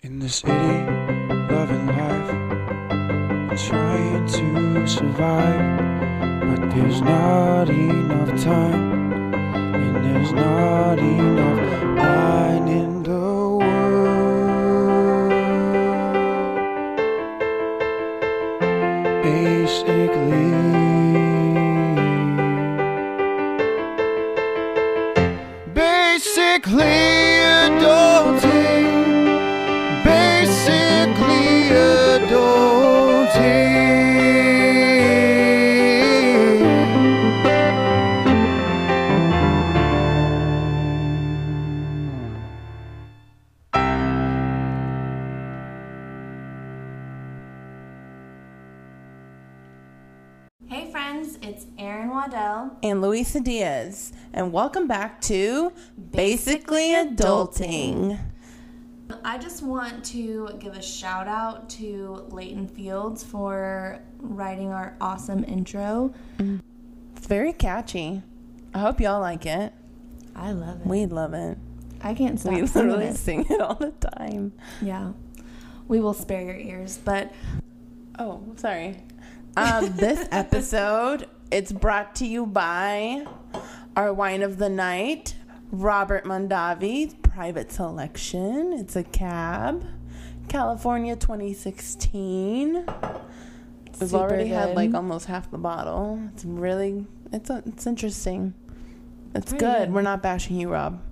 In the city, loving life, and trying to survive. But there's not enough time, and there's not enough wine welcome back to Basically Adulting. I just want to give a shout out to Leighton Fields for writing our awesome intro. It's very catchy. I hope y'all like it. I love it. We love it. I can't stop We literally it. sing it all the time. Yeah. We will spare your ears, but Oh, sorry. Um, this episode it's brought to you by our wine of the night, Robert Mondavi Private Selection. It's a cab, California 2016. We've Super already had like almost half the bottle. It's really it's a, it's interesting. It's Very good. good. We're not bashing you, Rob.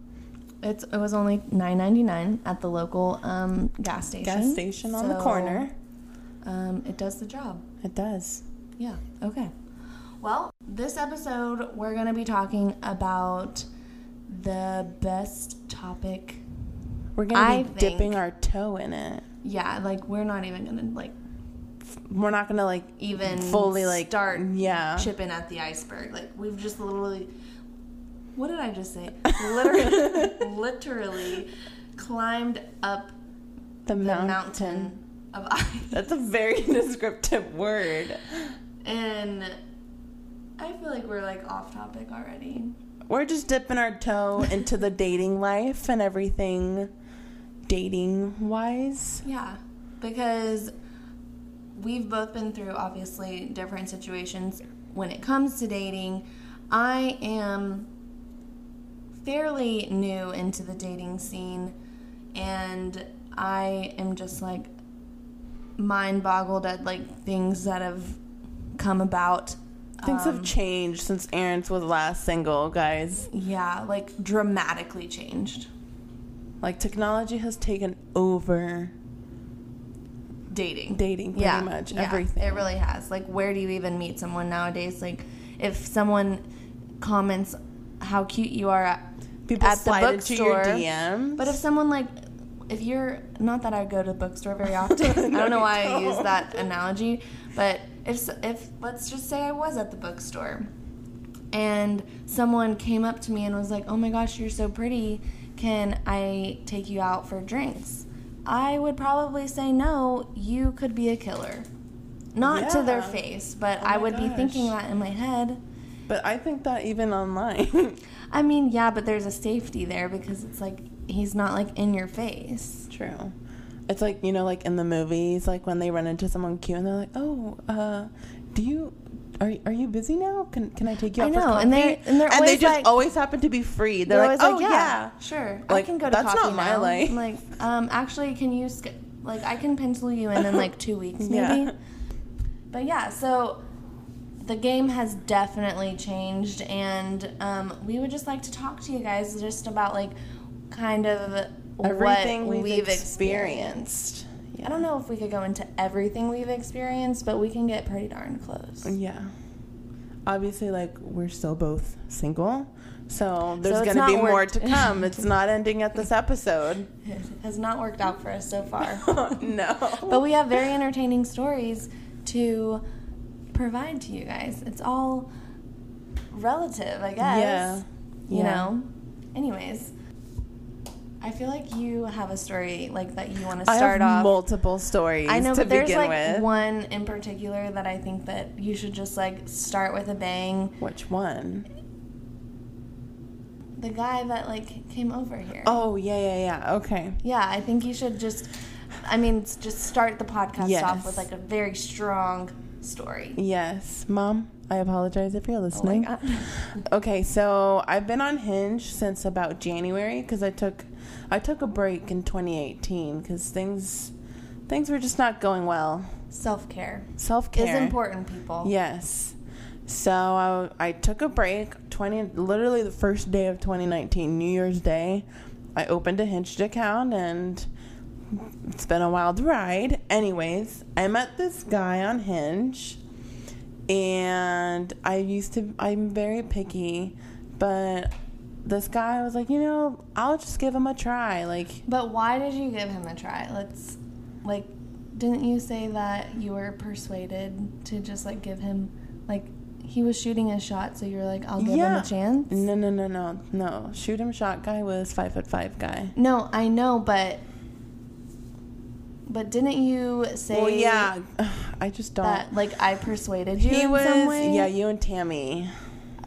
it's it was only nine ninety nine at the local um, gas station. Gas station on the corner. Um, it does the job. It does. Yeah, okay. Well, this episode, we're going to be talking about the best topic. We're gonna I be dipping our toe in it. Yeah, like, we're not even going to, like, We're not gonna like even fully like start yeah chipping at the iceberg. Like, we've just literally. What did I just say? Literally, literally climbed up the, the mountain. mountain of ice. That's a very descriptive word. And I feel like we're, like, off topic already. We're just dipping our toe into the dating life and everything dating wise. Yeah, because we've both been through obviously different situations when it comes to dating. I am fairly new into the dating scene and I am just like mind boggled at like things that have come about. Things Um, have changed since Erin's was last single, guys. Yeah, like dramatically changed. Like technology has taken over dating. dating pretty yeah, much yeah, everything. It really has. Like, where do you even meet someone nowadays? Like, if someone comments how cute you are at, People at the slide into your bookstore, DMs. but if someone like, if you're not that I go to the bookstore very often, I don't know why I use that analogy, but if if let's just say I was at the bookstore, and someone came up to me and was like, "Oh my gosh, you're so pretty. Can I take you out for drinks?" I would probably say no. You could be a killer. Not to their face, but Oh I would be thinking that in my head. but I think that even online. I mean, yeah, but there's a safety there because it's like he's not like in your face. True. It's like, you know, like in the movies, like when they run into someone cute and they're like, "Oh, uh, do you are are you busy now? Can can I take you I out for know, coffee?" and they're- and they're they just like- always happen to be free. They're, They're like, "Oh yeah." sure, I can go to that's coffee not my now." life. I'm like, um, actually, can you sk- like I can pencil you in in like two weeks maybe. Yeah. But yeah, so the game has definitely changed, and um, we would just like to talk to you guys just about like kind of Everything what we've, experienced. experienced. I don't know if we could go into everything we've experienced, but we can get pretty darn close. Yeah. Obviously, like we're still both single, so there's it's gonna not be more to come. It's not ending at this episode. It has not worked out for us so far. Oh, no. But we have very entertaining stories to provide to you guys. It's all relative, I guess. Yeah. You Yeah. know? Anyways, I feel like you have a story like that you want to I start have off. multiple stories I know, but there's like with. one in particular that I think that you should just like start with a bang. Which one? The guy that like came over here. Oh yeah, yeah, yeah. Okay. Yeah, I think you should just I mean, just start the podcast Yes. off with like a very strong story. Yes, mom. I apologize if you're Oh my listening. god. Okay, so I've been on Hinge since about January because I took I took a break in 2018 because things things were just not going well. Self care Self care is important, people. Yes. So I, I took a break. 20 literally the first day of 2019, New Year's Day. I opened a Hinge account and it's been a wild ride. Anyways, I met this guy on Hinge and I used to I'm very picky, but this guy was like, "You know, I'll just give him a try." Like But why did you give him a try? Let's like didn't you say that you were persuaded to just like give him like he was shooting a shot so you were like I'll give him a chance? no, no, no, no, no. Shoot him shot guy was five foot five guy. No, I know, but but didn't you say Well, yeah, I just don't. that like I persuaded you he in was, some way? yeah, you and Tammy.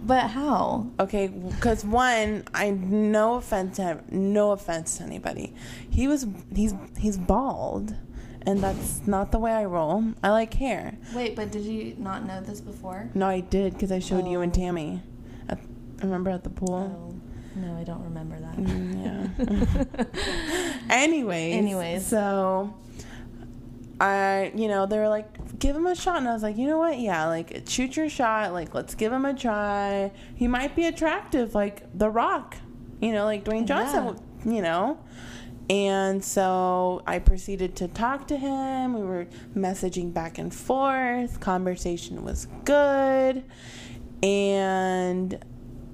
But how? Okay, because one, I no offense to him, no offense to anybody. He was he's he's bald, and that's not the way I roll. I like hair. Wait, but did you not know this before? No, I did because I showed you and Oh. Tammy. At, remember at the pool. Oh, no, I don't remember that. Mm, yeah. Anyways. Anyways. So I, you know, they were like, give him a shot. And I was like, you know what? Yeah, like, shoot your shot. Like, let's give him a try. He might be attractive, like The Rock, you know, like Dwayne Johnson, you know. And so I proceeded to talk to him. We were messaging back and forth. Conversation was good. And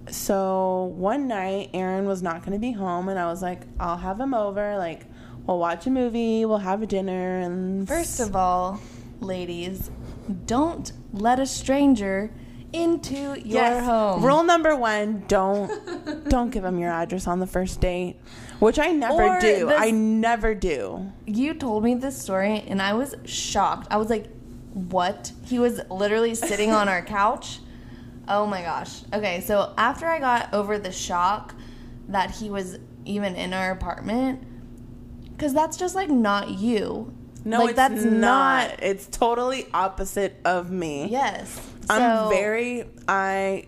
so one night Erin was not going to be home and I was like, I'll have him over like we'll watch a movie, we'll have a dinner and First of all, ladies, don't let a stranger into your Yes. home. Rule number 1, don't don't give him your address on the first date, which I never Or do. this- I never do. You told me this story and I was shocked. I was like, "What?" He was literally sitting on our couch. Oh my gosh. Okay, so after I got over the shock that he was even in our apartment cuz that's just like not you. No, like it's that's not. It's totally opposite of me. Yes. I'm So- very I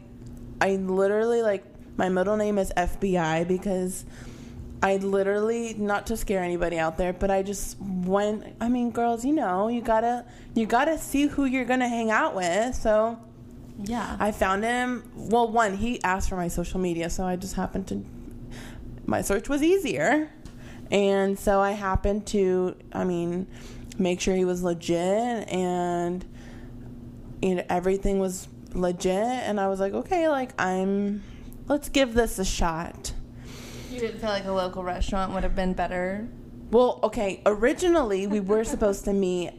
I literally like my middle name is FBI because I literally not to scare anybody out there, but I just when I mean girls, you know, you gotta you gotta see who you're gonna hang out with. So Yeah. I found him well one, he asked for my social media, so I just happened to my search was easier. And so I happened to I mean make sure he was legit and you know everything was legit and I was like, okay, like I'm let's give this a shot. you didn't feel like a local restaurant would have been better. Well, okay, originally we were supposed to meet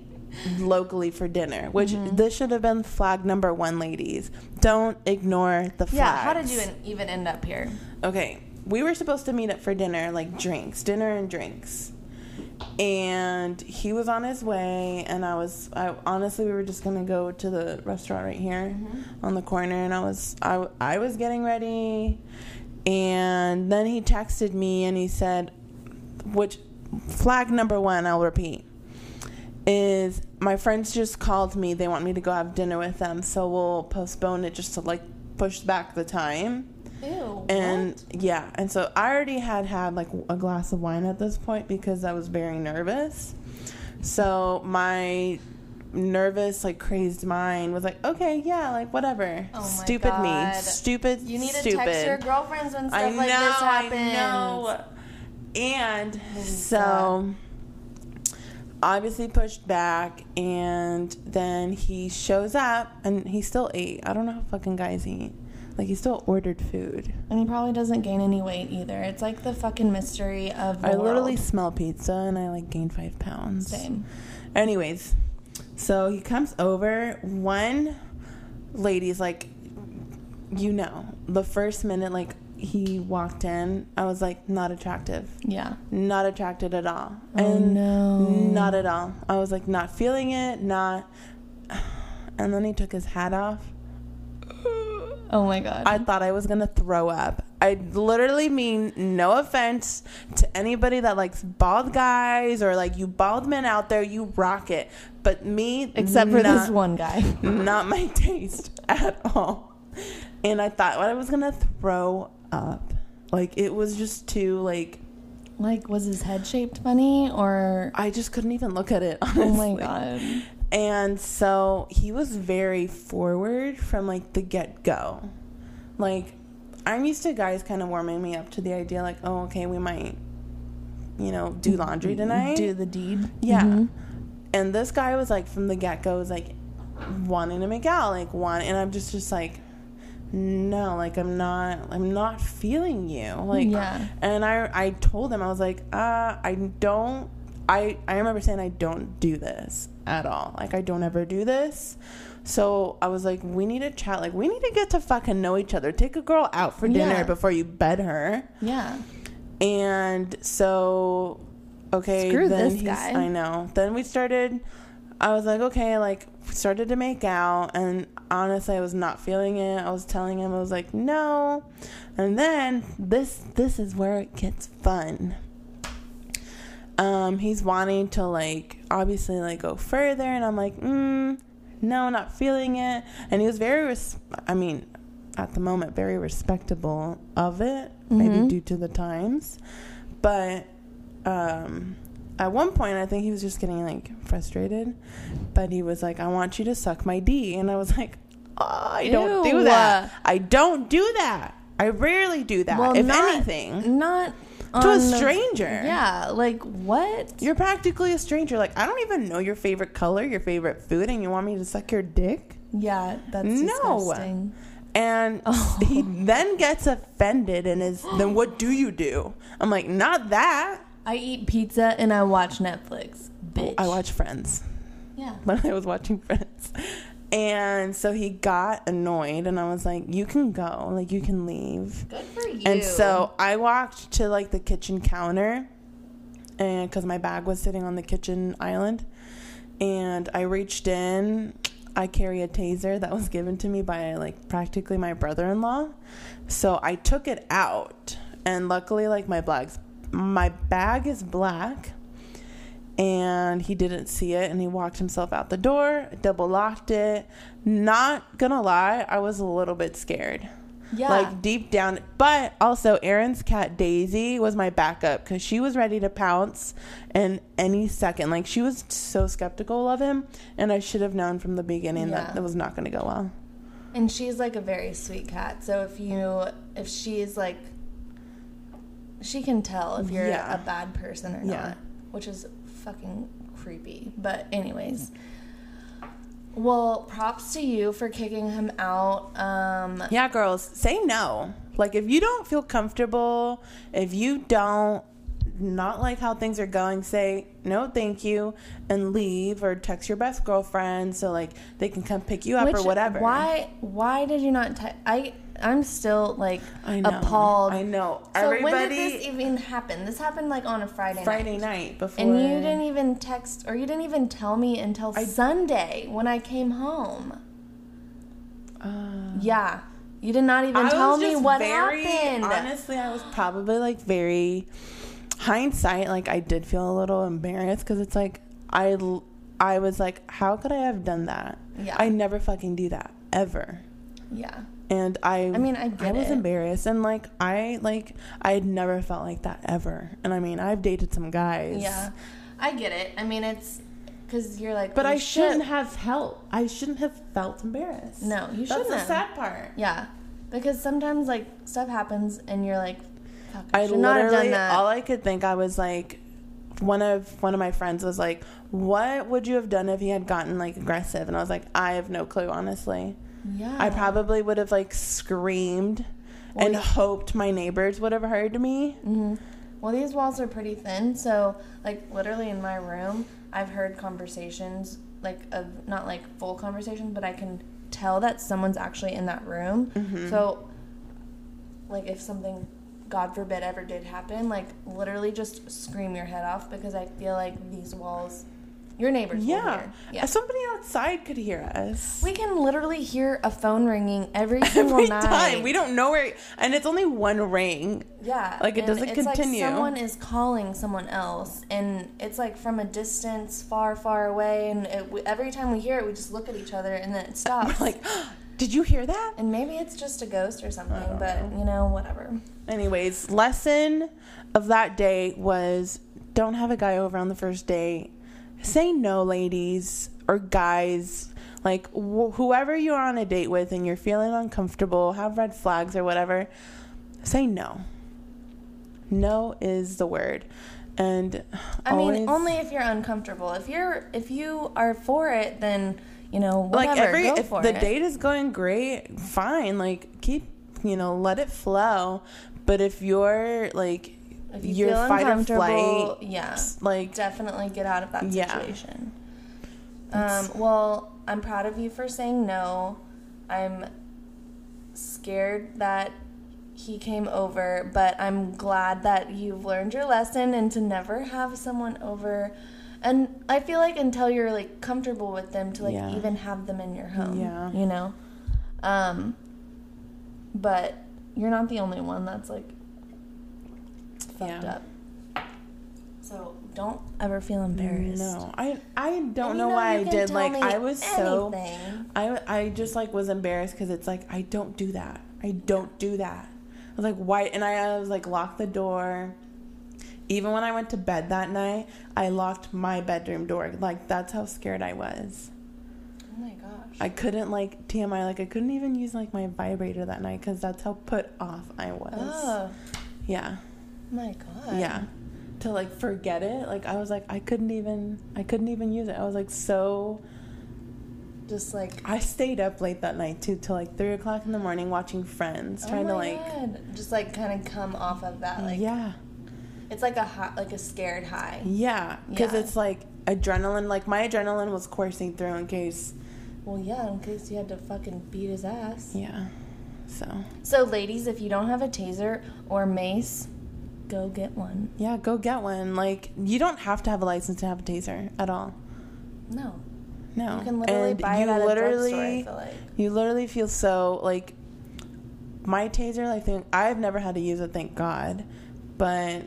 locally for dinner, which Mm-hmm. this should have been flag number 1, ladies. Don't ignore the flag. Yeah, how did you even end up here? Okay, we were supposed to meet up for dinner, like drinks, dinner and drinks. And he was on his way, and I was, I honestly, we were just gonna go to the restaurant right here mm-hmm. on the corner, and I was, I, I was getting ready, and then he texted me and he said, which flag number one, I'll repeat, is my friends just called me. They want me to go have dinner with them, so we'll postpone it just to like push back the time. Ew. And yeah, and so I already had had like a glass of wine at this point because I was very nervous. So my nervous, like crazed mind was like, okay, yeah, like whatever. Oh stupid God. me, stupid, stupid. You need to stupid. text your girlfriends when stuff I like know, this happens. I know. And so obviously pushed back and then he shows up and he still ate. I don't know how fucking guys eat. Like he still ordered food. And he probably doesn't gain any weight either. It's like the fucking mystery of I literally smell pizza and I like gained five pounds. Same. Anyways, so he comes over. One lady's like, you know, the first minute like he walked in, I was like, not attractive. Yeah. Not attracted at all. Oh, and no. not at all. I was like not feeling it, not and then he took his hat off. Oh my god. I thought I was gonna throw up. I literally mean no offense to anybody that likes bald guys or like you bald men out there, you rock it. But me, Except for not, this one guy. not my taste at all. And I thought I was gonna throw up. Like it was just too like Like, was his head shaped funny or? I just couldn't even look at it. Honestly. Oh my god. And so he was very forward from like the get go. Like, I'm used to guys kind of warming me up to the idea, like, oh, okay, we might, you know, do laundry tonight. Do the deed. yeah. Mhm. And this guy was like, from the get go, was like wanting to make out, like, one. And I'm just, just like, no, like, I'm not, I'm not feeling you. Like, Yeah. and I, I told him, I was like, uh, I don't, I, I remember saying I don't do this at all. Like I don't ever do this. So I was like, we need to chat. Like we need to get to fucking know each other. Take a girl out for dinner Yeah. before you bed her. Yeah. And so, okay, Screw then this guy. I know. Then we started. I was like, okay, like started to make out, and honestly, I was not feeling it. I was telling him, I was like, no. And then this, this is where it gets fun. Um, he's wanting to like obviously like go further, and I'm like, mm, no, not feeling it. And he was very, res- I mean, at the moment, very respectable of it, maybe Mhm. due to the times. But um, at one point, I think he was just getting like frustrated. But he was like, I want you to suck my D. And I was like, oh, I don't do that. I don't do that. I rarely do that. Well, if not- anything, Not to a stranger. Yeah. Like what? You're practically a stranger. Like, I don't even know your favorite color, your favorite food, and you want me to suck your dick? Yeah. That's No. disgusting. And Oh. he then gets offended and is, then what do you do? I'm like, not that. I eat pizza and I watch Netflix. Bitch. I watch Friends Yeah. when I was watching Friends. And so he got annoyed, and I was like, you can go, like, you can leave. Good for you. And so I walked to like the kitchen counter, and because my bag was sitting on the kitchen island, and I reached in. I carry a taser that was given to me by like practically my brother-in-law, so I took it out, and luckily, like my bags, my bag is black, and he didn't see it, and he walked himself out the door, double locked it. Not gonna lie, I was a little bit scared yeah. like deep down. But also, Erin's cat Daisy was my backup because she was ready to pounce in any second. Like she was so skeptical of him, and I should have known from the beginning Yeah. that that was not going to go well. and she's like a very sweet cat. So if you if she's like she can tell if you're Yeah. a bad person or Yeah. not, which is fucking creepy. But anyways, well, props to you for kicking him out. Um Yeah, girls, say no. Like if you don't feel comfortable, if you don't not like how things are going, say no, thank you, and leave, or text your best girlfriend so like they can come pick you up or whatever. Why why did you not te- I I'm still like I know. appalled. I know. So Everybody. when did this even happen? This happened like on a Friday, Friday night. night before. And you didn't even text or you didn't even tell me until I- Sunday when I came home. Uh, Yeah. You did not even I tell me what very, happened. Honestly, I was probably like very hindsight. Like I did feel a little embarrassed because it's like I I was like, how could I have done that? Yeah. I never fucking do that ever. yeah. And I, I mean, I get I was it. embarrassed, and like I like I had never felt like that ever. And I mean, I've dated some guys. Yeah. I get it. I mean, it's because you're like, But oh, I shit. shouldn't have felt. I shouldn't have felt embarrassed. No, you That's shouldn't That's the sad part. Yeah. Because sometimes like stuff happens and you're like, fuck, I, I should not have done literally that. all I could think I was like one of one of my friends was like, "What would you have done if he had gotten like aggressive?" And I was like, "I have no clue, honestly. Yeah. I probably would have like screamed and Well, hoped my neighbors would have heard me." hmm Well, these walls are pretty thin, so like literally in my room, I've heard conversations like of not like full conversations, but I can tell that someone's actually in that room. Mm-hmm. So, like if something, God forbid, ever did happen, like literally just scream your head off because I feel like these walls Your neighbors Yeah. hear. Yeah. Somebody outside could hear us. We can literally hear a phone ringing every single Every night. time. We don't know where, and it's only one ring. Yeah. Like, it doesn't it's continue. Like someone is calling someone else, and it's like from a distance, far, far away. And it, every time we hear it, we just look at each other, and then it stops. We're like, ah, did you hear that? and maybe it's just a ghost or something, but know. you know, whatever. Anyways, lesson of that day was don't have a guy over on the first date. Say no, ladies or guys. Like wh- whoever you're on a date with and you're feeling uncomfortable, have red flags or whatever, say no. No is the word. And I mean, only if you're uncomfortable. If you're, if you are for it, then you know, whatever. like every go if the it. date is going great, fine. Like keep you know let it flow. But if you're like if you your feel fight or uncomfortable, flight, yeah, like definitely get out of that Yeah. situation. Um, well, I'm proud of you for saying no. I'm scared that he came over, but I'm glad that you've learned your lesson and to never have someone over. And I feel like until you're like comfortable with them to like Yeah. even have them in your home, Yeah. you know. Um, but you're not the only one that's like fucked Yeah. up. So don't ever feel embarrassed. No, I I don't know you why I did. Like I was so. I I just like was embarrassed because it's like I don't do that. I don't do that. I was like why? And I, I was like locked the door. Even when I went to bed that night, I locked my bedroom door. Like that's how scared I was. Oh my gosh. I couldn't like TMI. Like I couldn't even use like my vibrator that night because that's how put off I was. oh Yeah, my god. yeah. To like forget it, like I was like I couldn't even I couldn't even use it. I was like so Just like I stayed up late that night too, till like three o'clock in the morning watching Friends, oh trying oh to like, God. just like kind of come off of that like yeah, it's like a hot, like a scared high. yeah, because Yeah. it's like adrenaline. Like my adrenaline was coursing through in case, Well, yeah, in case you had to fucking beat his ass. yeah. So So, ladies, if you don't have a taser or mace, go get one. yeah, go get one. Like you don't have to have a license to have a taser at all. No, No, you can literally and buy it you at a literally, drugstore. I feel like. you literally feel so like my taser. I think I've never had to use it, thank God, but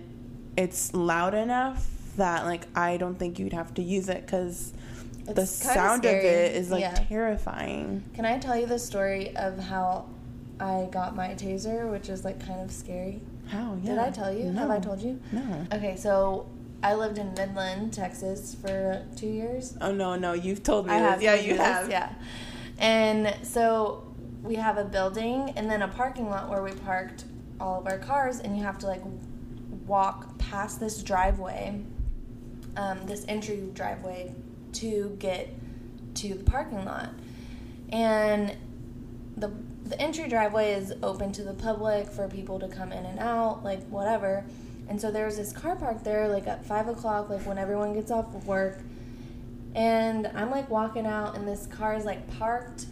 it's loud enough that like I don't think you'd have to use it because the sound of it is like Yeah. terrifying. Can I tell you the story of how I got my taser, which is like kind of scary? How? Yeah. Did I tell you? Have I told you? No. Okay, so I lived in Midland, Texas for two years. Oh no, no, you've told me I this. have. Yeah, told you this, have. Yeah. And so we have a building and then a parking lot where we parked all of our cars, and you have to like walk past this driveway, um, this entry driveway, to get to the parking lot. And the the entry driveway is open to the public for people to come in and out, like whatever. And so there was this car park there, like at five o'clock, like when everyone gets off of work. And I'm like walking out, and this car is like parked,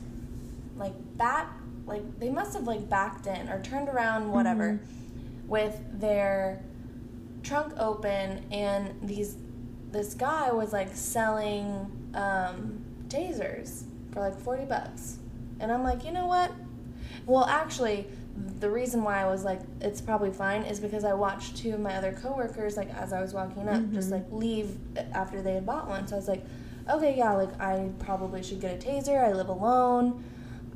like back, like they must have like backed in or turned around, whatever, with their trunk open, and these this guy was like selling um, tasers for like forty bucks, and I'm like, you know what? Well, actually, the reason why I was like, it's probably fine is because I watched two of my other coworkers, like, as I was walking up, just mm-hmm. like leave after they had bought one. So I was like, okay, yeah, like, I probably should get a taser. I live alone.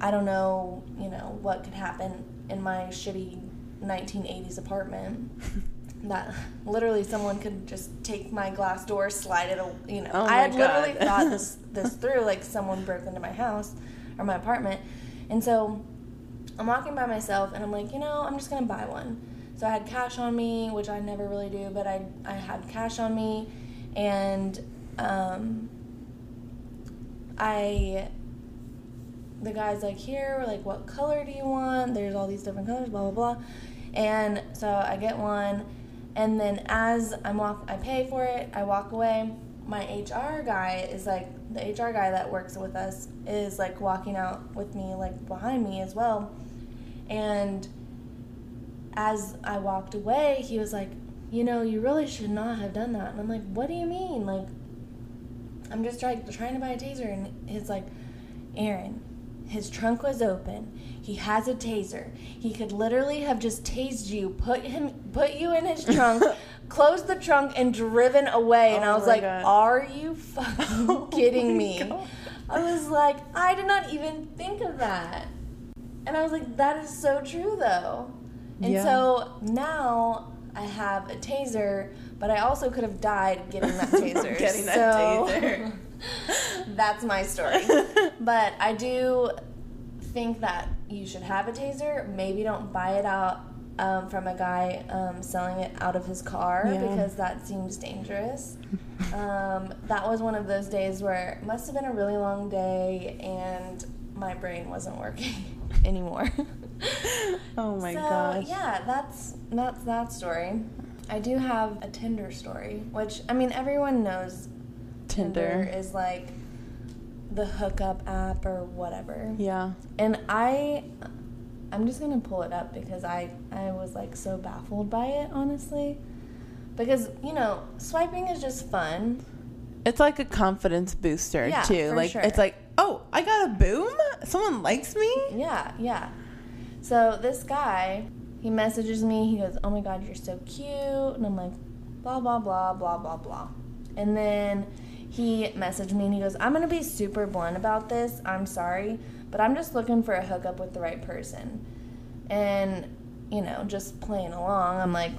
I don't know, you know, what could happen in my shitty 1980s apartment. that literally someone could just take my glass door, slide it, you know. Oh I had literally thought this this through, like someone broke into my house or my apartment, and so I'm walking by myself, and I'm like, you know, I'm just gonna buy one. So I had cash on me, which I never really do, but I I had cash on me, and um, I the guy's like, here, we're like, what color do you want? There's all these different colors, blah blah blah. And so I get one, and then as I'm walk, I pay for it. I walk away. My HR guy is like the HR guy that works with us is like walking out with me, like behind me as well. And as I walked away, he was like, you know, you really should not have done that. And I'm like, what do you mean? Like, I'm just trying trying to buy a taser, and it's like, Erin, his trunk was open. He has a taser. He could literally have just tased you, put him, put you in his trunk, closed the trunk, and driven away. And Oh I was like, God. Are you fucking Oh kidding me? God. I was like, I did not even think of that. And I was like, that is so true though. And Yeah. so now I have a taser, but I also could have died getting that taser. Getting that So, taser. that's my story. but I do think that you should have a taser. Maybe don't buy it out um, from a guy um, selling it out of his car Yeah. because that seems dangerous. um, that was one of those days where it must have been a really long day and my brain wasn't working anymore. Oh my so, gosh. Yeah, that's that's that story. I do have a Tinder story, which I mean everyone knows Tinder. is like the hookup app or whatever. Yeah. And I I'm just going to pull it up because I I was like so baffled by it, honestly. Because, you know, swiping is just fun. It's like a confidence booster Yeah, too. like sure. it's like, oh, I got a boom. Someone likes me. Yeah, yeah. So this guy, he messages me. He goes, "Oh my god, you're so cute," and I'm like, blah blah blah blah blah blah. And then he messaged me and he goes, "I'm gonna be super blunt about this. I'm sorry, but I'm just looking for a hookup with the right person." And you know, just playing along, I'm like,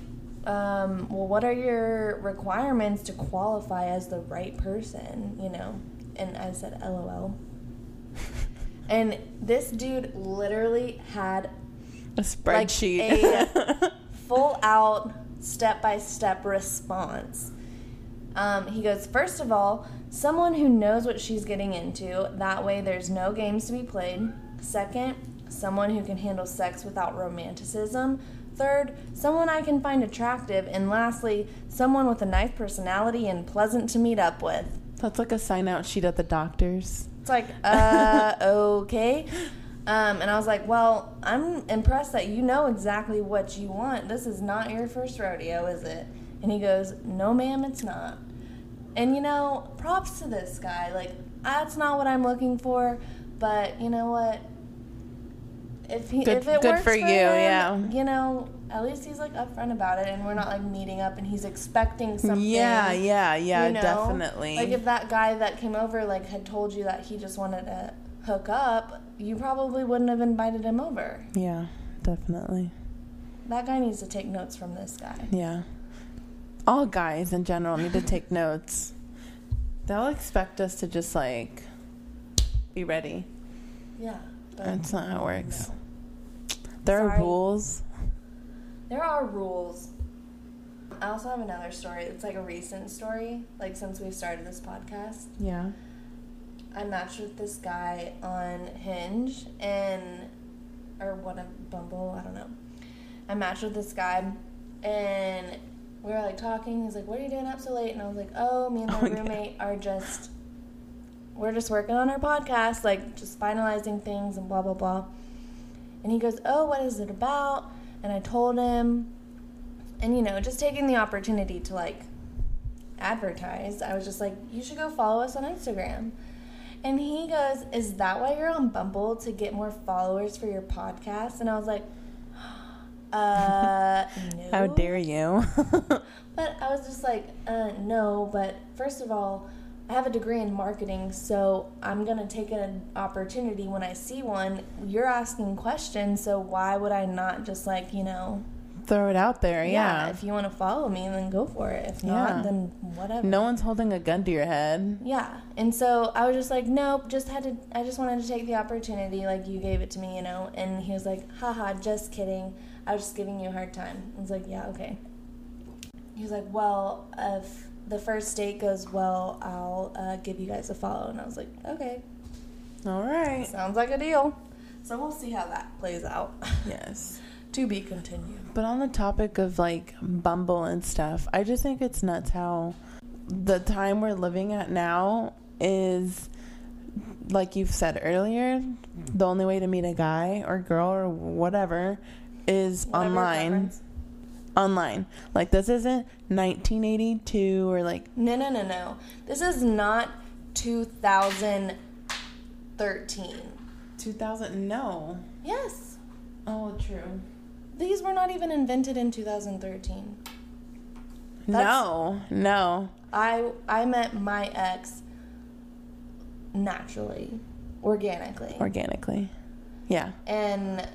um, "Well, what are your requirements to qualify as the right person?" You know, and I said, "LOL." And this dude literally had A spreadsheet. a- full out step by step response. Um, he goes, first of all, someone who knows what she's getting into. That way, there's no games to be played. Second, someone who can handle sex without romanticism. Third, someone I can find attractive. And lastly, someone with a nice personality and pleasant to meet up with. That's like a sign out sheet at the doctor's. It's like, uh, okay. Um, and I was like, well, I'm impressed that you know exactly what you want. This is not your first rodeo, is it? And he goes, no, ma'am, it's not. And you know, props to this guy. Like, that's not what I'm looking for, but you know what? If he, Good- if it good works for for you, him, yeah. you know, at least he's like upfront about it, and we're not like meeting up, and he's expecting something. Yeah, yeah, yeah, you know? definitely. Like if that guy that came over like had told you that he just wanted to hook up, you probably wouldn't have invited him over. yeah, definitely. That guy needs to take notes from this guy. Yeah. All guys in general need to take notes. They'll expect us to just like be ready. Yeah. But That's not how it works. There are rules. There are rules. I also have another story. It's like a recent story, like since we started this podcast. Yeah. I matched with this guy on Hinge and or what a Bumble, I don't know. I matched with this guy and we were like talking. He's like, "What are you doing up so late?" And I was like, "Oh, me and my Oh roommate are just we're just working on our podcast, like just finalizing things and blah blah blah." And he goes, "Oh, what is it about?" And I told him and you know, just taking the opportunity to like advertise. I was just like, "You should go follow us on Instagram." And he goes, Is that why you're on Bumble to get more followers for your podcast? And I was like, Uh, no. How dare you? But I was just like, uh, no, but first of all, I have a degree in marketing, so I'm going to take an opportunity when I see one. You're asking questions, so why would I not just like, you know, Throw it out there, yeah. if you want to follow me, then go for it. If not, Yeah. then whatever. no one's holding a gun to your head. Yeah. And so I was just like, nope, just had to, I just wanted to take the opportunity, like you gave it to me, you know? And he was like, haha, just kidding. I was just giving you a hard time. I was like, yeah, okay. He was like, well, if the first date goes well, I'll uh, give you guys a follow. And I was like, okay, All right. sounds like a deal. So we'll see how that plays out. Yes. to be continued. But on the topic of like Bumble and stuff, I just think it's nuts how the time we're living at now is like you've said earlier, the only way to meet a guy or girl or whatever is Whatever online. preference. Online. Like this isn't 1982 or like No, no, no, no. This is not 2013. 2000? No. Yes. Oh, true. These were not even invented in 2013. No, no. I I met my ex naturally, organically. Organically. Yeah. and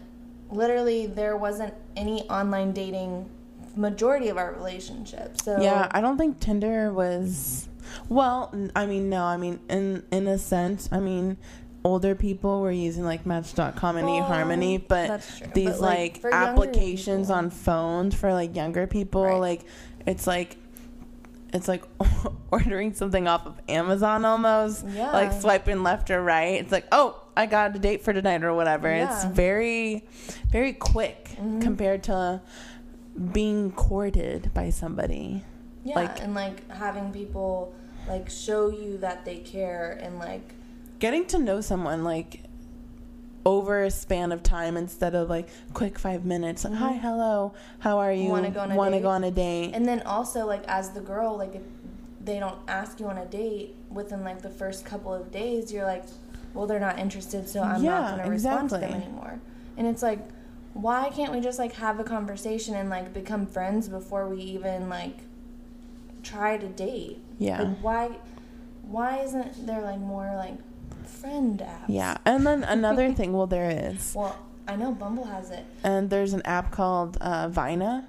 literally there wasn't any online dating majority of our relationship. So Yeah, I don't think Tinder was. Well, I mean, no, I mean, in in a sense, I mean, older people were using like Match.com and Well, eHarmony, but these But, like, like, applications on phones for like younger people, Right. like it's like it's like ordering something off of Amazon almost. Yeah. Like swiping left or right. It's like, oh, I got a date for tonight or whatever. Yeah. It's very, very quick Mhm. compared to being courted by somebody. yeah, like- and like having people like show you that they care and like getting to know someone like over a span of time instead of like quick five minutes like, hi hello how are you Mm-hmm. Wanna go on a Wanna date? go on a date and then also like as the girl like if they don't ask you on a date within like the first couple of days you're like well they're not interested so i'm Yeah, not going to respond to them anymore and it's like why can't we just like have a conversation and like become friends before we even like try to date? Yeah. like why why isn't there like more like friend apps? Yeah and then another thing well there is. Well i know bumble has it. And there's an app called uh, vina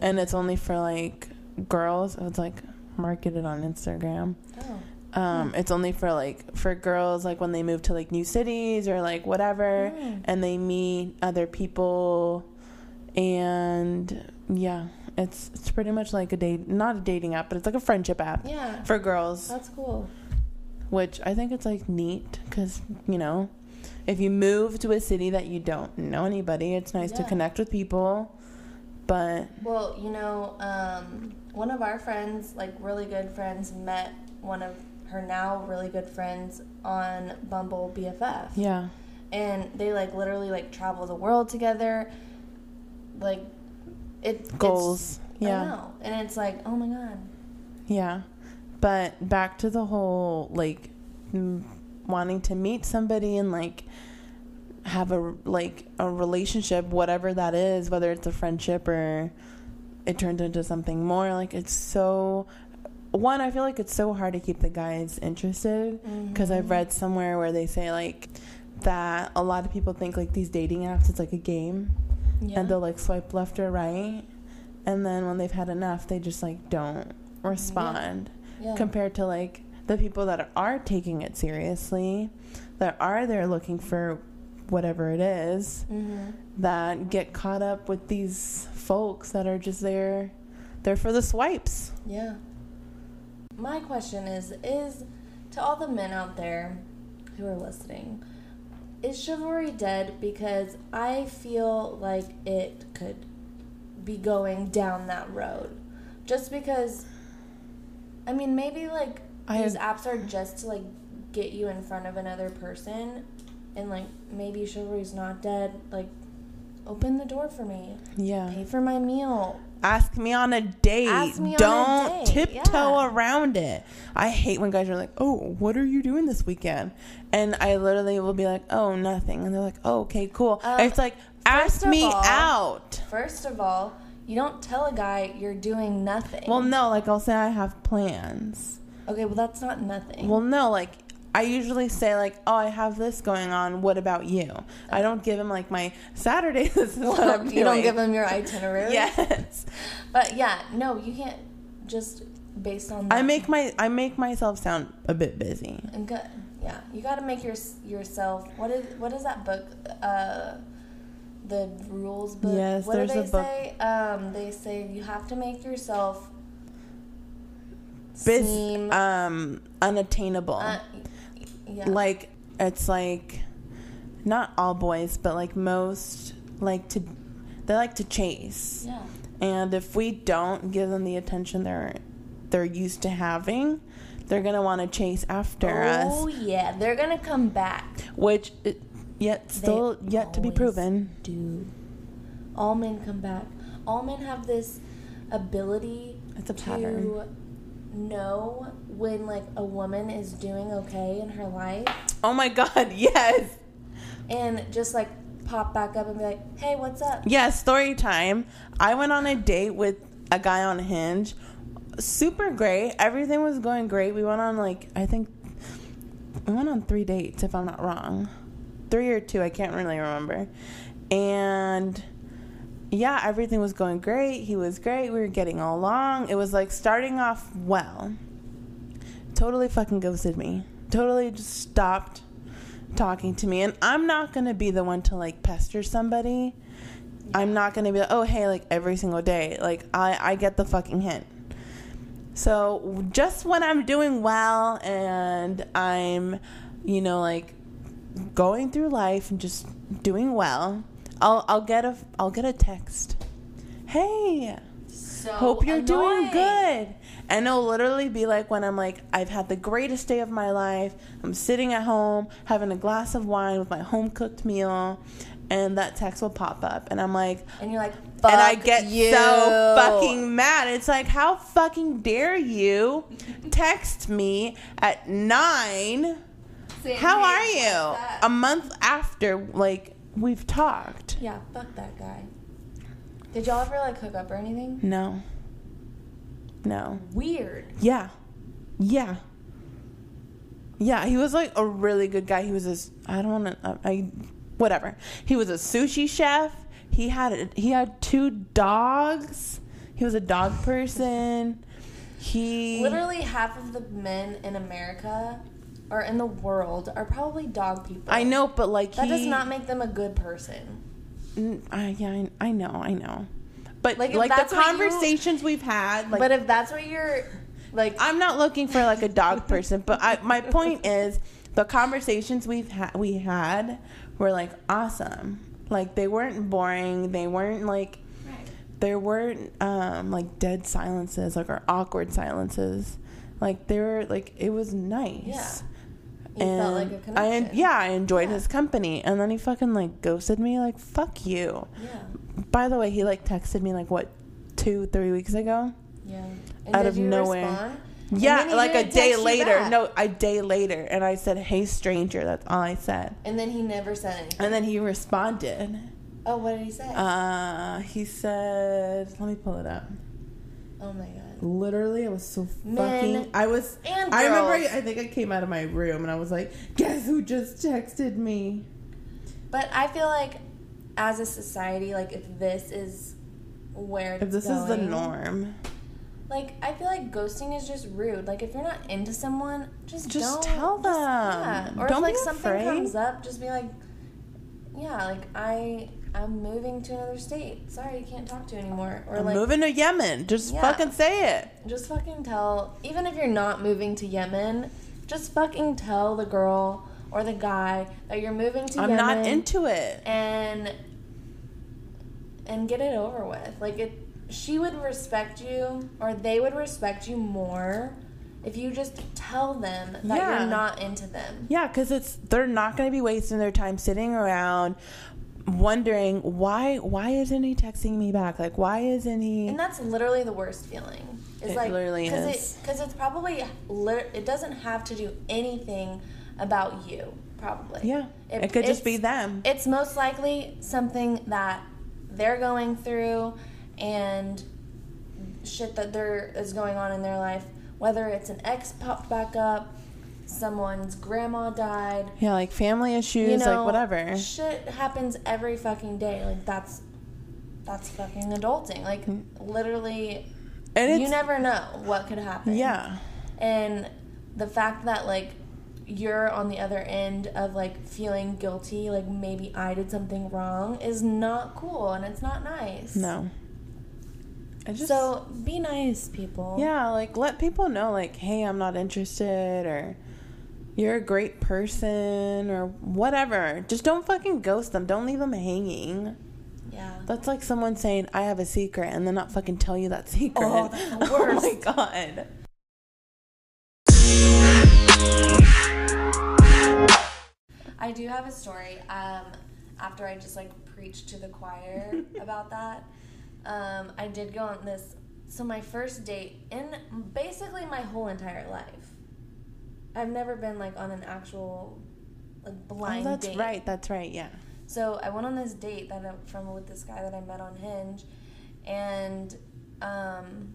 and it's only for like girls. It's like marketed on instagram. Oh um, it's only for like for girls like when they move to like new cities or like whatever. Mm. and they meet other people. And yeah it's it's pretty much like a date not a dating app but it's like a friendship app yeah. for girls. That's cool. Which i think it's like neat because you know if you move to a city that you don't know anybody it's nice to connect with people. But Well, you know, um, one of our friends, like really good friends, met one of her now really good friends on Bumble BFF. yeah And they like literally like travel the world together. Like it it's- goals I yeah know. And it's like, oh my god. Yeah. But back to the whole like m- wanting to meet somebody and like have a like a relationship whatever that is whether it's a friendship or it turns into something more like it's so one I feel like it's so hard to keep the guys interested because I've read somewhere where they say like that a lot of people think like these dating apps it's like a game Yeah. and they'll like swipe left or right and then when they've had enough they just like don't respond yeah. compared to like the people that are taking it seriously that are there looking for whatever it is hmm that get caught up with these folks that are just there there for the swipes Yeah. My question is is to all the men out there who are listening, is chivalry dead because I feel like it could be going down that road. Just because I mean maybe like I these ag- apps are just to like get you in front of another person and like maybe chivalry's not dead, like open the door for me. yeah Pay for my meal. Ask me on a date. On a don't date, tiptoe yeah. around it. I hate when guys are like oh what are you doing this weekend? And i literally will be like oh nothing. And they're like oh okay cool. Um, it's like ask me all- out. First of all, you don't tell a guy you're doing nothing. well no like i'll say i have plans. Okay, well that's not nothing. well no like I usually say like, "Oh, I have this going on. What about you?" I don't give him like my Saturday. This is what I'm doing. you don't give him your itinerary. Yes, But yeah, no, you can't just based on. That. I make my I make myself sound a bit busy. And good. Yeah, you got to make your yourself. What is what is that book? Uh, the rules book. Yes, what there's do a they book. say? Um, they say you have to make yourself Bis- seem. um, unattainable. uh, yeah. like it's like not all boys but like most like to they like to chase yeah. and if we don't give them the attention they're they're used to having they're gonna want to chase after Oh us Oh yeah, they're gonna come back. which it, yet still They yet to be proven Do all men come back? All men have this ability It's a to pattern. Know when like a woman is doing okay in her life Oh my god, yes. and just like pop back up and be like, "Hey, what's up?" Yeah, story time. I went on a date with a guy on Hinge. Super great. Everything was going great. We went on like I think we went on 3 dates if I'm not wrong. 3 or 2, I can't really remember. And yeah, everything was going great. He was great. We were getting along. It was like starting off well. Totally fucking ghosted me. Totally just stopped talking to me. And I'm not going to be the one to like pester somebody. I'm not going to be like, oh, hey, like every single day. Like, I, I get the fucking hint. So, just when I'm doing well and I'm, you know, like going through life and just doing well, I'll I'll get a I'll get a text. Hey, So hope you're doing good. And it'll literally be like when I'm like, I've had the greatest day of my life. I'm sitting at home having a glass of wine with my home cooked meal, and that text will pop up, and I'm like, And you're like, Fuck and I get you. so fucking mad. It's like, how fucking dare you text me at nine? Saying, How are you? up?" A month after, like we've talked. yeah, fuck that guy. Did y'all ever like hook up or anything? No. No. Weird. Yeah. Yeah. Yeah, he was like a really good guy. He was this I don't want to uh, I whatever. He was a sushi chef. He had a, he had two dogs. He was a dog person. He Literally half of the men in America or in the world are probably dog people. I know, but like That he does not make them a good person. N- I, yeah, I, I know, I know. But Like, like, if the that's what you- conversations we've had, like but if that's what you're like I'm not looking for like a dog person, but I, my point is the conversations we've had we had were like awesome. Like they weren't boring. They weren't like there weren't um like dead silences like or awkward silences. Like they were like it was nice. Yeah. You felt like a I connection. yeah, I enjoyed Yeah. his company, and then he fucking like ghosted me. Like fuck you. Yeah. By the way, he like texted me like what two three weeks ago. Yeah. And Out of nowhere. respond? Yeah, like a day later. No, a day later, and I said, "Hey, stranger." That's all I said. And then he never said anything. And then he responded. oh, what did he say? Uh, he said, "Let me pull it up." oh my god. Literally, I was so Men fucking. I was. and I remember. girls. I, I think I came out of my room and I was like, "Guess who just texted me?" But I feel like as a society, like if this is where If this is the norm, like I feel like ghosting is just rude. Like if you're not into someone, just Just don't, tell just- them. yeah. Or Don't if like something afraid. comes up, just be like, yeah, like I I'm moving to another state. Sorry, you can't talk to you anymore. Or I'm like moving to Yemen. Just Yeah. fucking say it. just fucking tell. Even if you're not moving to Yemen, just fucking tell the girl or the guy that you're moving to Yemen. I'm Yemen. not into it. and and get it over with. Like it she would respect you or they would respect you more if you just tell them that Yeah. you're not into them. Yeah, because it's they're not going to be wasting their time sitting around wondering why why isn't he texting me back? Like why isn't he? And that's literally the worst feeling. It's It like literally cause is. it cuz it's probably lit- it doesn't have to do anything about you probably. yeah, it, could just be them. It's most likely something that they're going through and shit that there is going on in their life. Whether it's an ex popped back up, someone's grandma died, yeah, like family issues, you know, like whatever. Shit happens every fucking day. Like that's that's fucking adulting. Like mm. literally, And you never know what could happen. yeah, And the fact that like you're on the other end of like feeling guilty, like maybe I did something wrong, is not cool and it's not nice. no. I just so be nice, people. yeah, like let people know, like, hey, I'm not interested, or you're a great person, or whatever. Just don't fucking ghost them. Don't leave them hanging. Yeah. That's like someone saying, I have a secret, and then not fucking tell you that secret. Oh, that's the Oh my god. I do have a story. Um, after I just like preached to the choir about that, um, I did go on this so my first date in basically my whole entire life, I've never been like on an actual like blind. Oh, that's date. right. That's right. Yeah. So I went on this date that I, from with this guy that I met on Hinge, and um,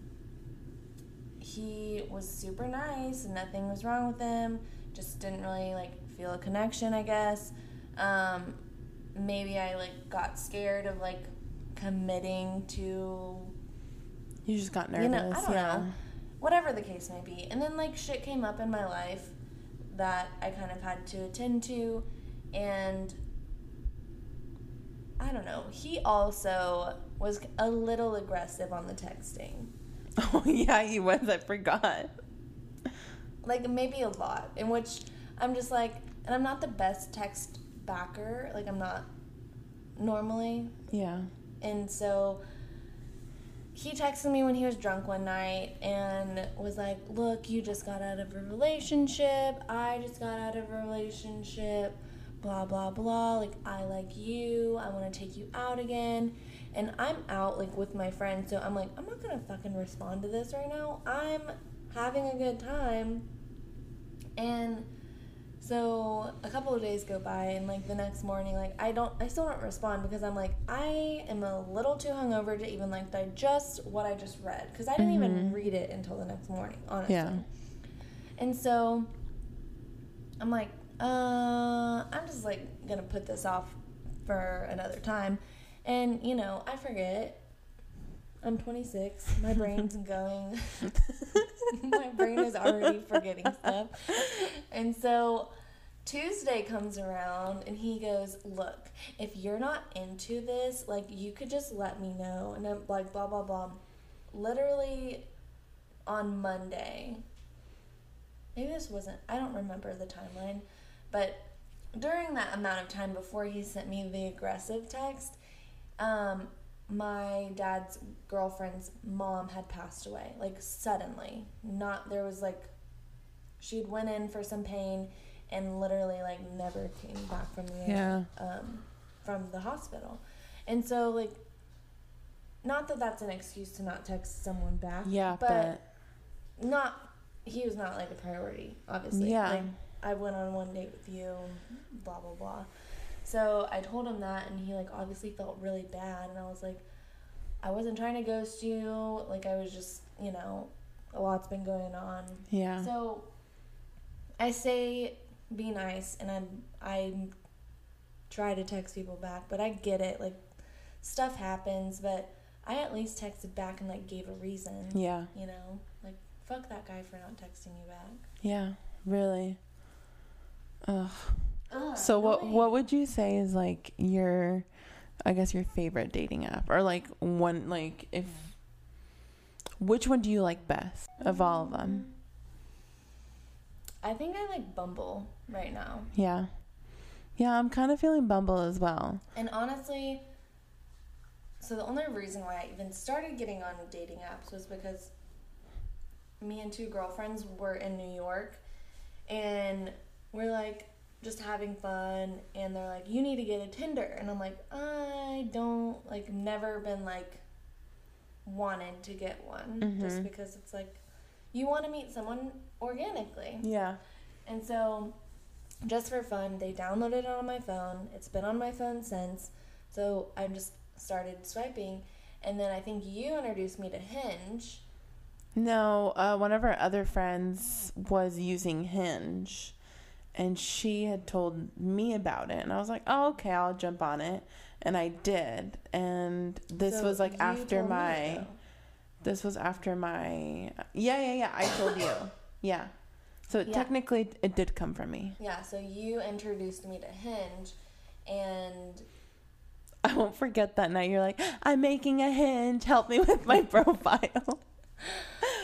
he was super nice. and Nothing was wrong with him. Just didn't really like feel a connection, I guess. Um, maybe I like got scared of like committing to You just got nervous. you know, I don't yeah. know. Whatever the case may be. And then like shit came up in my life that I kind of had to attend to and I don't know. He also was a little aggressive on the texting. Oh yeah, he was. I forgot. Like maybe a lot. In which I'm just like and I'm not the best text backer. Like I'm not normally. Yeah. And so he texted me when he was drunk one night and was like, Look, you just got out of a relationship. I just got out of a relationship. Blah, blah, blah. Like, I like you. I want to take you out again. And I'm out, like, with my friends. So I'm like, I'm not going to fucking respond to this right now. I'm having a good time. And so a couple of days go by, and like the next morning, like I don't, I still don't respond because I'm like, I am a little too hungover to even like digest what I just read because I didn't even read it until the next morning, honestly. Yeah. And so I'm like, uh, I'm just like gonna put this off for another time, and you know, I forget. I'm 26. My brain's going. my brain is already forgetting stuff. And so Tuesday comes around and he goes, Look, if you're not into this, like, you could just let me know. And I'm like, blah, blah, blah. Literally on Monday, maybe this wasn't, I don't remember the timeline, but during that amount of time before he sent me the aggressive text, um, my dad's girlfriend's mom had passed away like suddenly not there was like she'd went in for some pain and literally like never came back from the Yeah. um, from the hospital and so like not that that's an excuse to not text someone back Yeah, but, not he was not like a priority obviously Yeah. like i went on one date with you blah blah blah so i told him that and he like obviously felt really bad and i was like i wasn't trying to ghost you like i was just you know a lot's been going on Yeah. so i say be nice and i'm i try to text people back but i get it like stuff happens but i at least texted back and like gave a reason yeah. you know, like fuck that guy for not texting you back. Yeah. Really. Ugh. Ugh, So what annoying. what would you say is like your I guess your favorite dating app or like one like if which one do you like best of all of them? Mm. I think I like Bumble right now. Yeah. Yeah, I'm kind of feeling Bumble as well. And honestly, so the only reason why I even started getting on dating apps was because me and two girlfriends were in New York and we're like just having fun and they're like you need to get a Tinder and I'm like I don't like never been like wanted to get one just Mhm. because it's like you want to meet someone organically. Yeah. And so, just for fun, they downloaded it on my phone. It's been on my phone since. So, I just started swiping. And then I think you introduced me to Hinge. No, uh, one of our other friends was using Hinge, and she had told me about it, and I was like, "Oh, okay, I'll jump on it," and I did. And this So was like after me, my, this was after my, yeah, yeah, yeah. I told you, yeah. So Yeah. technically, it did come from me. Yeah, so you introduced me to Hinge. And I won't forget that night. You're like, "I'm making a Hinge. Help me with my profile."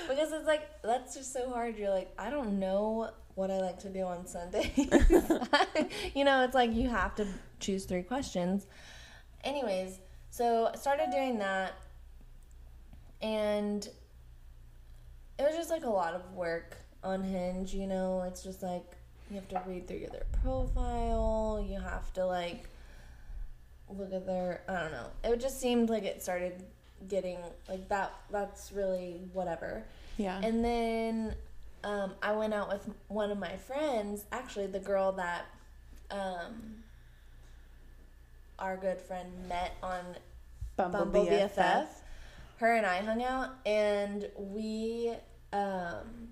because it's like, that's just so hard. You're like, I don't know what I like to do on Sundays. you know, it's like you have to choose three questions. Anyways, so I started doing that, and it was just like a lot of work on Hinge. You know, it's just like you have to read through their profile, you have to like look at their, I don't know. It just seemed like it started getting like that. That's really whatever. Yeah. And then um, I went out with one of my friends, actually the girl that um, our good friend met on Bumble, Bumble BFF. BFF. Her and I hung out, and we um,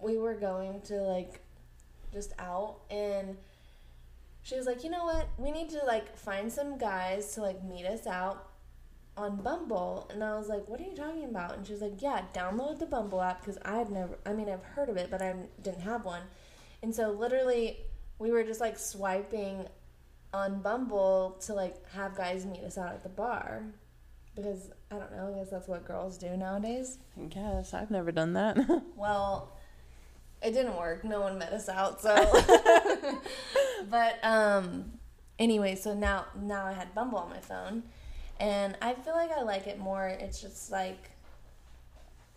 we were going to like just out, and she was like, you know what, we need to like find some guys to like meet us out on Bumble, and I was like, what are you talking about? And she was like, yeah, download the Bumble app because I had never, I mean, I've heard of it, but I didn't have one, and so literally we were just like swiping on Bumble to like have guys meet us out at the bar because I don't know, I guess that's what girls do nowadays. I guess I've never done that. Well, it didn't work. No one met us out, so but um anyway, so now now I had Bumble on my phone and I feel like I like it more. It's just like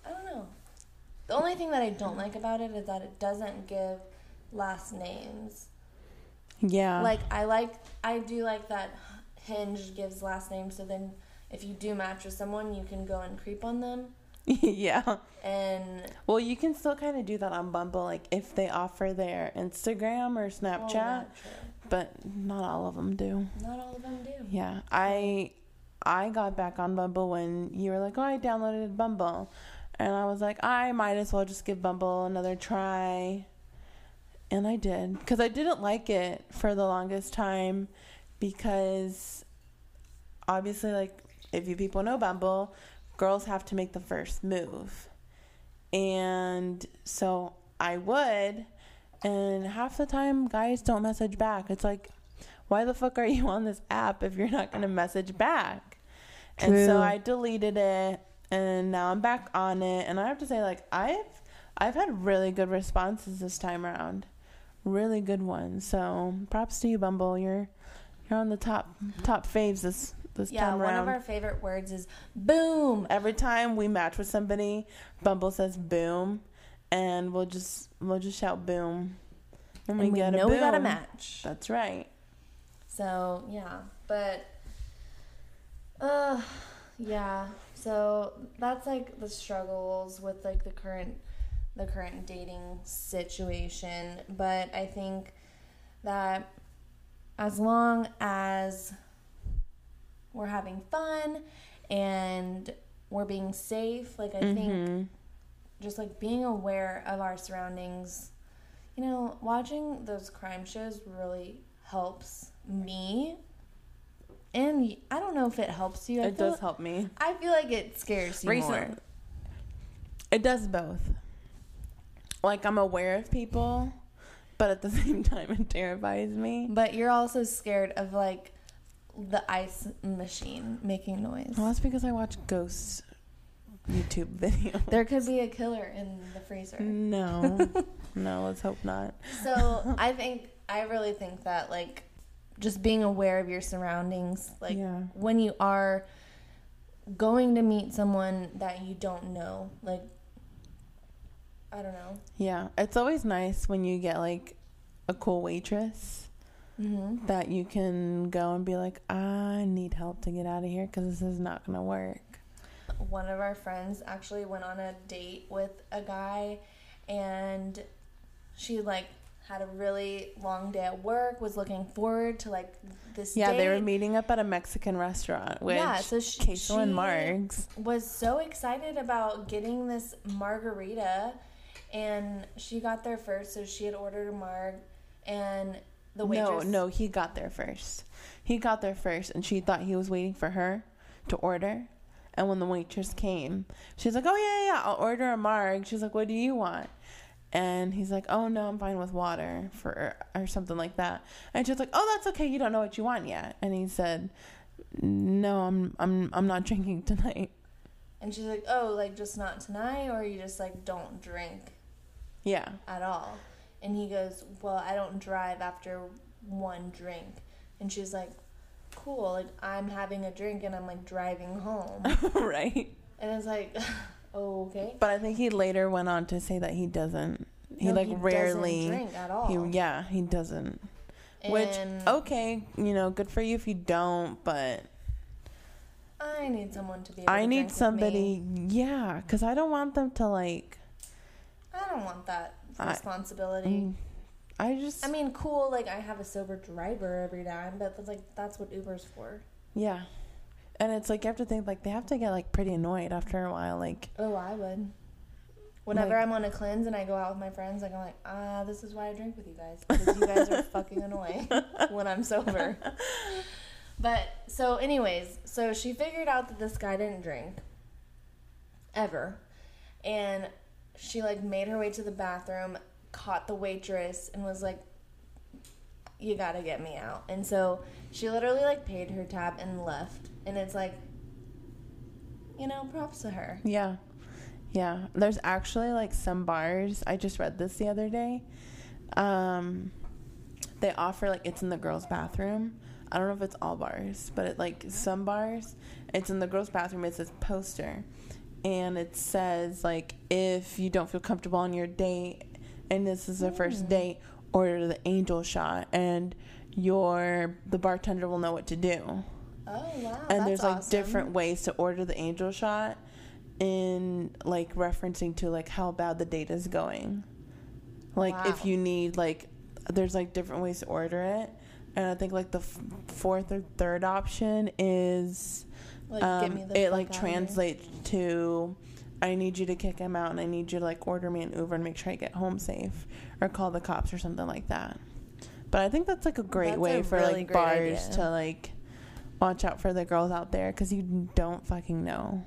I don't know. The only thing that I don't like about it is that it doesn't give last names. yeah. Like I like I do like that Hinge gives last names so then if you do match with someone you can go and creep on them yeah. and Well, you can still kind of do that on Bumble, like if they offer their Instagram or Snapchat, well, but not all of them do. Not all of them do. Yeah, I I got back on Bumble when you were like, "Oh, I downloaded Bumble," and I was like, "I might as well just give Bumble another try," and I did because I didn't like it for the longest time because obviously, like if you people know Bumble, girls have to make the first move, and so I would, and half the time guys don't message back. It's like why the fuck are you on this app if you're not going to message back? And so I deleted it and now I'm back on it and I have to say like I've I've had really good responses this time around. Really good ones. So props to you Bumble. You're you're on the top mm-hmm. top faves this this time. Yeah, time one of our favorite words is boom. Every time we match with somebody, Bumble says boom and we'll just we'll just shout boom. When And we get a know we got a match. That's right. So yeah, but uh yeah. So that's like the struggles with like the current the current dating situation. But I think that as long as we're having fun and we're being safe, like I think Mhm. just like being aware of our surroundings. You know, watching those crime shows really helps me. And I don't know if it helps you. I It does help me. I feel like it scares you more. It does both. Like I'm aware of people, but at the same time it terrifies me. But you're also scared of like the ice machine making noise. Well, that's because I watch ghost YouTube videos. There could be a killer in the freezer. No, no, let's hope not. So I think I really think that like just being aware of your surroundings, like Yeah. when you are going to meet someone that you don't know, like I don't know. Yeah, it's always nice when you get like a cool waitress Mm-hmm. that you can go and be like, I need help to get out of here because this is not gonna work. One of our friends actually went on a date with a guy, and she like had a really long day at work. Was looking forward to like this. Yeah, they were meeting up at a Mexican restaurant, which Yeah, so she- Queso and she- Margs. was so excited about getting this margarita and she got there first so she had ordered a marg and the waitress No, no, he got there first. He got there first, and she thought he was waiting for her to order. And when the waitress came, she's like, "Oh yeah, yeah, yeah, I'll order a marg." She's like, "What do you want?" And he's like, "Oh no, I'm fine with water for or something like that." And she's like, "Oh, that's okay. You don't know what you want yet." And he said, "No, I'm I'm I'm not drinking tonight." and she's like oh like just not tonight or you just like don't drink Yeah, at all and he goes well i don't drive after one drink and she's like cool like i'm having a drink and i'm like driving home right. and it's like okay But I think he later went on to say that he doesn't. He No, like doesn't rarely. drink at all He yeah, he doesn't. Which okay, you know, good for you if you don't, but I need someone to be. Able I to need somebody, me. yeah, because I don't want them to like. I don't want that responsibility. mm, I just, I mean, cool. Like I have a sober driver every time, but that's like that's what Uber's for. yeah, and it's like you have to think like they have to get like pretty annoyed after a while. Like, Oh, I would. Whenever Like- I'm on a cleanse and I go out with my friends, like I'm like, ah, this is why I drink with you guys because you guys are fucking annoying when I'm sober. But so, anyways, so she figured out that this guy didn't drink ever, and she like made her way to the bathroom, caught the waitress, and was like, "You gotta get me out." And so she literally like paid her tab and left, and it's like, you know, props to her. yeah, yeah. There's actually like some bars. I just read this the other day. Um, they offer like it's in the girls' bathroom. I don't know if it's all bars, but it like some bars, it's in the girls' bathroom. It's this poster, and it says like if you don't feel comfortable on your date, and this is the first date, order the angel shot, and your the bartender will know what to do. Oh wow! and there's like awesome. different ways to order the angel shot, in like referencing to like how bad the date is going. Like if you need like, there's like different ways to order it, and I think like the f- fourth or third option is Like, um, me the it like translates to I need you to kick him out and I need you to like order me an Uber and make sure I get home safe or call the cops or something like that. But I think that's like a great That's way a for really like bars idea. to like watch out for the girls out there because you don't fucking know.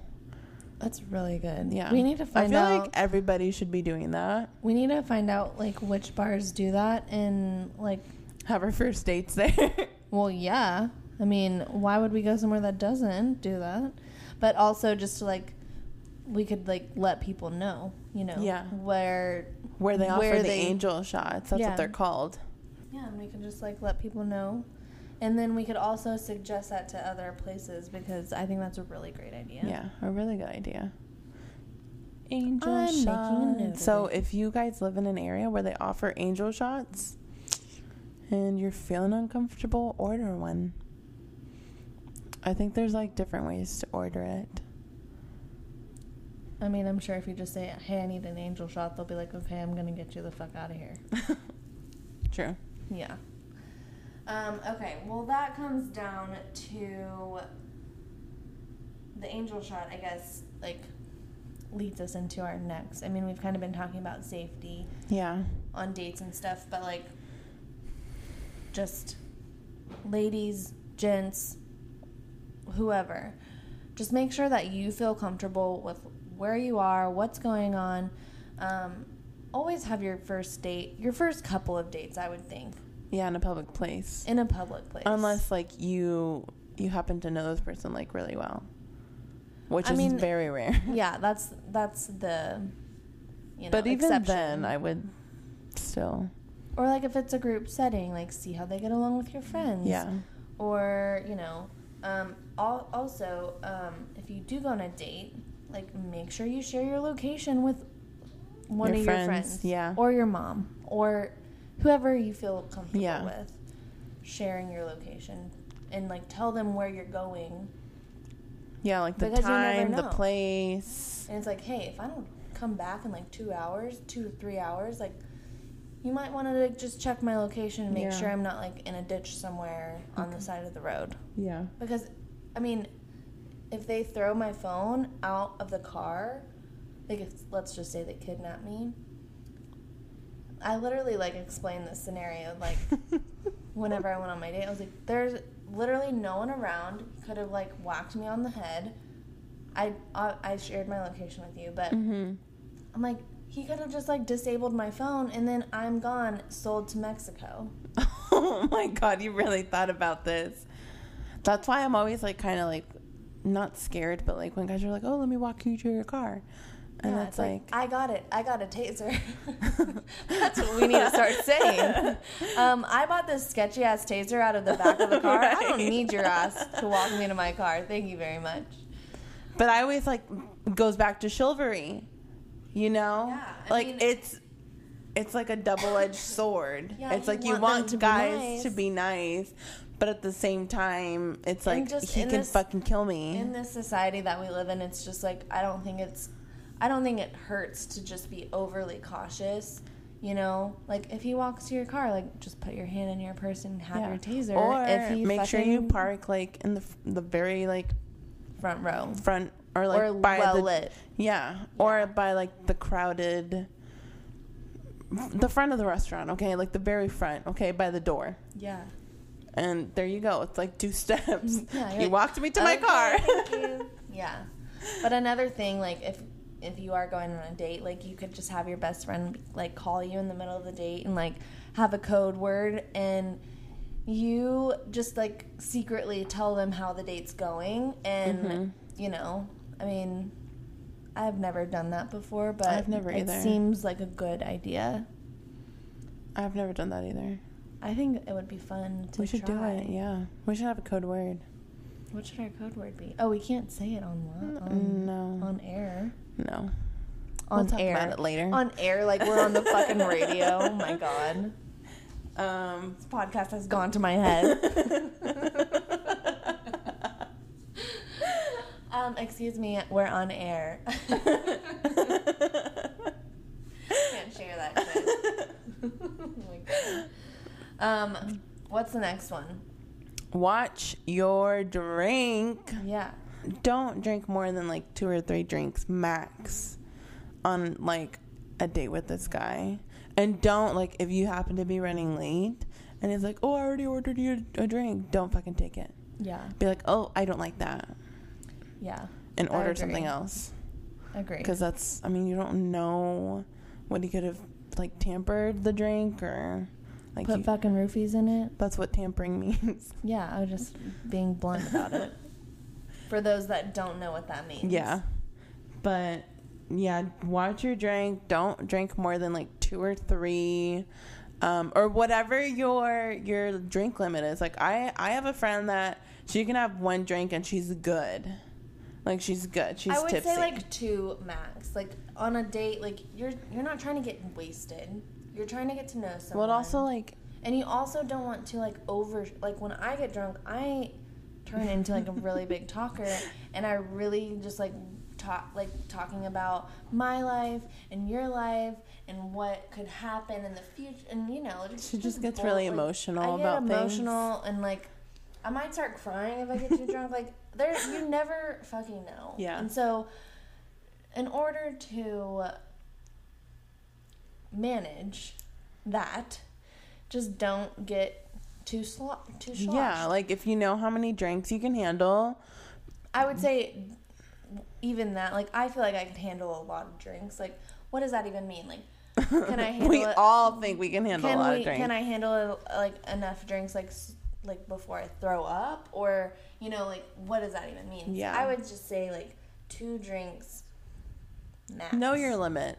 That's really good. Yeah, we need to I find feel out. like everybody should be doing that. we need to find out like which bars do that and like. Have our first dates there. Well, yeah. I mean, why would we go somewhere that doesn't do that? But also just to like, we could like let people know, you know, Yeah. where where they offer Where the they- angel shots. That's Yeah. what they're called. Yeah, and we can just like let people know. And then we could also suggest that to other places because I think that's a really great idea. Yeah, a really good idea. Angel I'm shots. So if you guys live in an area where they offer angel shots and you're feeling uncomfortable, order one. I think there's like different ways to order it. I mean, I'm sure if you just say, hey, I need an angel shot, they'll be like, okay, I'm going to get you the fuck out of here. True. Yeah. Um, okay, well, that comes down to the angel shot, I guess, like, leads us into our next. I mean, we've kind of been talking about safety Yeah. on dates and stuff, but, like, just ladies, gents, whoever, just make sure that you feel comfortable with where you are, what's going on. Um, always have your first date, your first couple of dates, I would think Yeah, in a public place. in a public place. Unless like you you happen to know this person like really well. Which I is mean, very rare. yeah, that's that's the you know, but even exception. then I would still or like if it's a group setting, like see how they get along with your friends. Yeah. Or you know, um, also um, if you do go on a date, like make sure you share your location with one Your of friends, your friends, yeah. or your mom, or whoever you feel comfortable Yeah. with, sharing your location and like tell them where you're going. Yeah, like the Because time, the place. And it's like, hey, if I don't come back in like two hours, two to three hours, like you might want to like, just check my location and make Yeah. sure I'm not like in a ditch somewhere on the side of the road. Yeah. Because, I mean, if they throw my phone out of the car, like if let's just say they kidnap me, I literally like explained this scenario like whenever I went on my date. I was like, there's literally no one around. Could have like whacked me on the head. I I, I shared my location with you, but Mhm. I'm like, he could have just like disabled my phone and then I'm gone, sold to Mexico. Oh my god, you really thought about this. That's why I'm always like kind of like not scared, but like when guys are like, "Oh, let me walk you to your car," and yeah, it's like, I got it. I got a taser. That's what we need to start saying. Um, I bought this sketchy ass taser out of the back of the car. I don't need your ass to walk me to my car. Thank you very much. but I always like goes back to chivalry, you know? Yeah, I like mean- it's it's like a double edged sword. Yeah, it's you like you want want them to be guys nice. to be nice, but at the same time, it's And like just he in can this- fucking kill me. in this society that we live in, it's just like I don't think it's I don't think it hurts to just be overly cautious. You know, like if he walks to your car, like just put your hand in your purse and have your taser. Or if he make sure you fucking- park like in the f- the very like front row front or like or by well the lit. yeah, or by like the crowded the front of the restaurant, okay? Like the very front, okay, by the door. Yeah. And there you go. It's like two steps. Yeah, you're like, walked me to my car. thank you. Yeah. But another thing, like if if you are going on a date, like you could just have your best friend like call you in the middle of the date and like have a code word and you just like secretly tell them how the date's going and Mhm. you know, I mean I've never done that before, but I've never it either. seems like a good idea. I've never done that either. I think it would be fun to we should try. do it. Yeah. We should have a code word. What should our code word be? Oh, we can't say it on on, no. on air. No. On We'll talk air. about it later. On air, like we're on the fucking radio. Oh my god. Um This podcast has gone to my head. um, excuse me, we're on air. Can't share that shit. oh my god. Um, what's the next one? Watch your drink. Yeah. Don't drink more than like two or three drinks max on like a date with this guy. And don't like if you happen to be running late and he's like, "Oh, I already ordered you a drink." Don't fucking take it. Yeah. Be like, "Oh, I don't like that," Yeah. and order something else. Agree. Because that's, I mean, you don't know what he could have like tampered the drink or like Put you- fucking roofies in it. that's what tampering means. Yeah, I was just being blunt about it. For those that don't know what that means. Yeah. But yeah, watch your drink. Don't drink more than like two or three. Um, or whatever your your drink limit is. Like I I have a friend that she can have one drink and she's good. Like she's good. She's I would tipsy. say like two max. Like on a date, like you're you're not trying to get wasted. You're trying to get to know someone. well, also like and you also don't want to like over like when I get drunk, I turn into like a really big talker, and I really just like talk like talking about my life and your life and what could happen in the future, and you know, just, She just gets bull- really like, emotional I get about things. emotional and like I might start crying if I get too drunk. Like there, you never fucking know. Yeah. And so, in order to manage that, just don't get too slo- too sloshed. yeah, like if you know how many drinks you can handle, I would say even that. Like I feel like I could handle a lot of drinks. Like what does that even mean? Like can I handle we it? all think we can handle can a lot we, of drinks. Can I handle like enough drinks like like before I throw up or you know like what does that even mean? Yeah. I would just say like two drinks max. know your limit.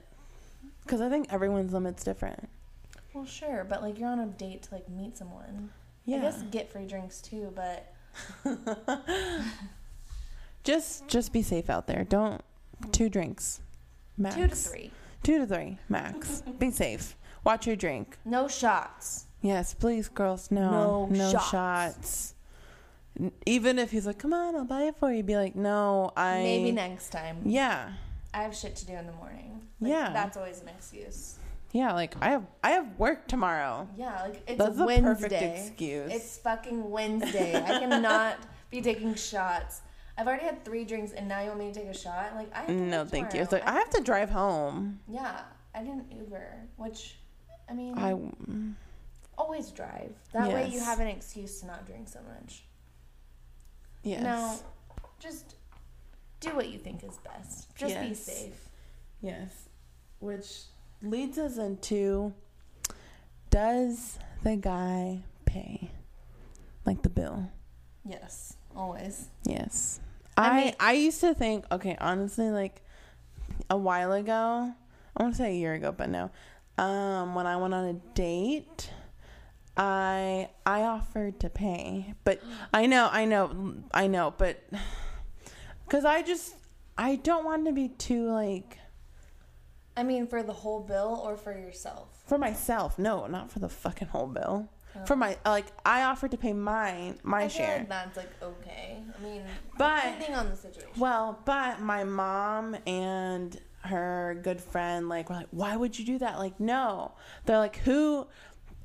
Because I think everyone's limit's different. Well, sure, but like you're on a date to like meet someone. Yeah. I guess get free drinks too, but just just be safe out there. Don't two drinks. Max. two to three. Two to three, max. be safe. Watch your drink. No shots. Yes, please, girls. No, No shots. shots. Even if he's like, "Come on, I'll buy it for you," be like, "No, I." Maybe next time. Yeah, I have shit to do in the morning. Like, Yeah. That's always an excuse. yeah. Like I have, I have work tomorrow. Yeah, like it's That's a Wednesday. perfect excuse. It's fucking Wednesday. I cannot be taking shots. I've already had three drinks, and now you want me to take a shot? Like I have to No, thank you. It's like I have to drive home. Yeah, I didn't Uber, which, I mean, I always drive. That way you have an excuse to not drink so much. yes. No, just do what you think is best. Just be safe. Yes. Which leads us into does the guy pay? Like the bill. Yes, always. Yes. I I mean- I used to think, okay, honestly, like a while ago, I want to say a year ago, but no. Um, when I went on a date, I I offered to pay, but I know, I know, I know, but because I just I don't want to be too like I mean, for the whole bill or for yourself? for myself. No, not for the fucking whole bill. Oh. For my like, I offered to pay mine, my I share. like that's like okay. I mean, But- depending on the situation. Well, but my mom and her good friend like were like, "Why would you do that?" Like, no. They're like, "Who?"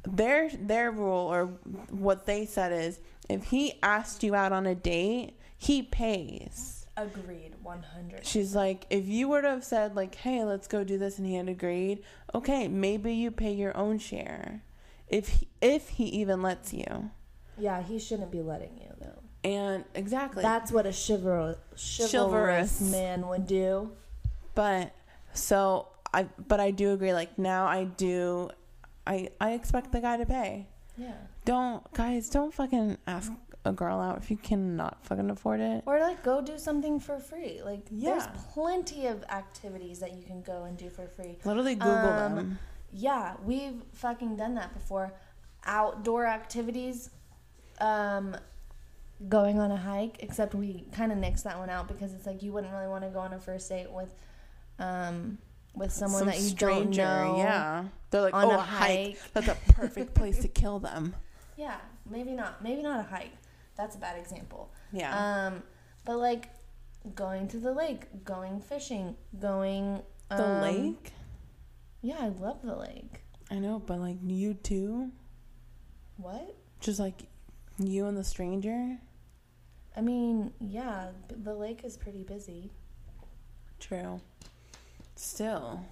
Their their rule or what they said is, if he asked you out on a date, he pays. Agreed, one hundred. She's like, if you were to have said like, "Hey, let's go do this," and he had agreed, okay, maybe you pay your own share, if he, if he even lets you. Yeah, he shouldn't be letting you though. And exactly. That's what a chivalrous, chivalrous Chivalrous. man would do. But so I but I do agree like now I do I I expect the guy to pay. Yeah. Don't guys don't fucking ask a girl out if you cannot fucking afford it. Or like go do something for free. Like Yeah. there's plenty of activities that you can go and do for free. Literally Google Um, them. Yeah, we've fucking done that before. Outdoor activities, um, going on a hike. Except we kind of nixed that one out because it's like you wouldn't really want to go on a first date with, um, with someone Some that you stranger, don't know. yeah. They're like, on oh, a hike. hike." That's a perfect place to kill them. Yeah, maybe not. Maybe not a hike. That's a bad example. Yeah. Um, but like going to the lake, going fishing, going the um, lake? Yeah, I love the lake. I know, but like you too? What? Just like you and the stranger? I mean, yeah, the lake is pretty busy. True. Still.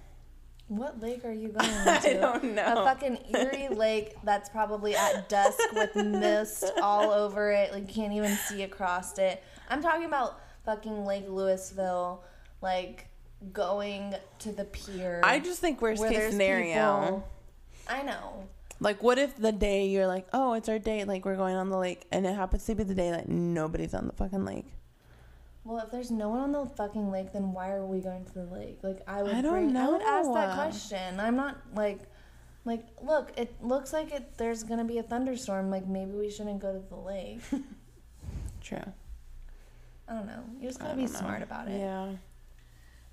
What lake are you going to? I don't know. A fucking eerie lake that's probably at dusk with mist all over it. Like you can't even see across it. I'm talking about fucking Lake Lewisville, like going to the pier. I just think worst case scenario. people- I know. Like, what if the day you're like, oh, it's our date, like we're going on the lake, and it happens to be the day that nobody's on the fucking lake? Well, if there's no one on the fucking lake, then why are we going to the lake? Like I would I don't bring, I would ask that question. I'm not like like look, it looks like it there's going to be a thunderstorm, like maybe we shouldn't go to the lake. True. I don't know. You just got to be know. smart about it. Yeah.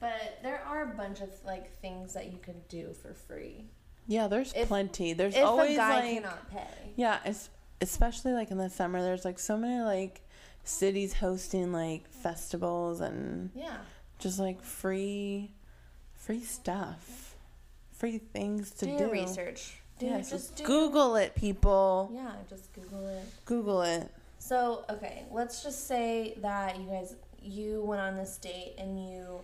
But there are a bunch of like things that you can do for free. Yeah, there's If- plenty. There's always a guy like cannot pay. yeah, especially like in the summer. There's like so many like cities hosting like festivals and Yeah. just like free, free stuff, free things to do do. research. Do Yeah, just do Google it, people. Yeah, just Google it. Google it. So, okay, let's just say that you guys you went on this date and you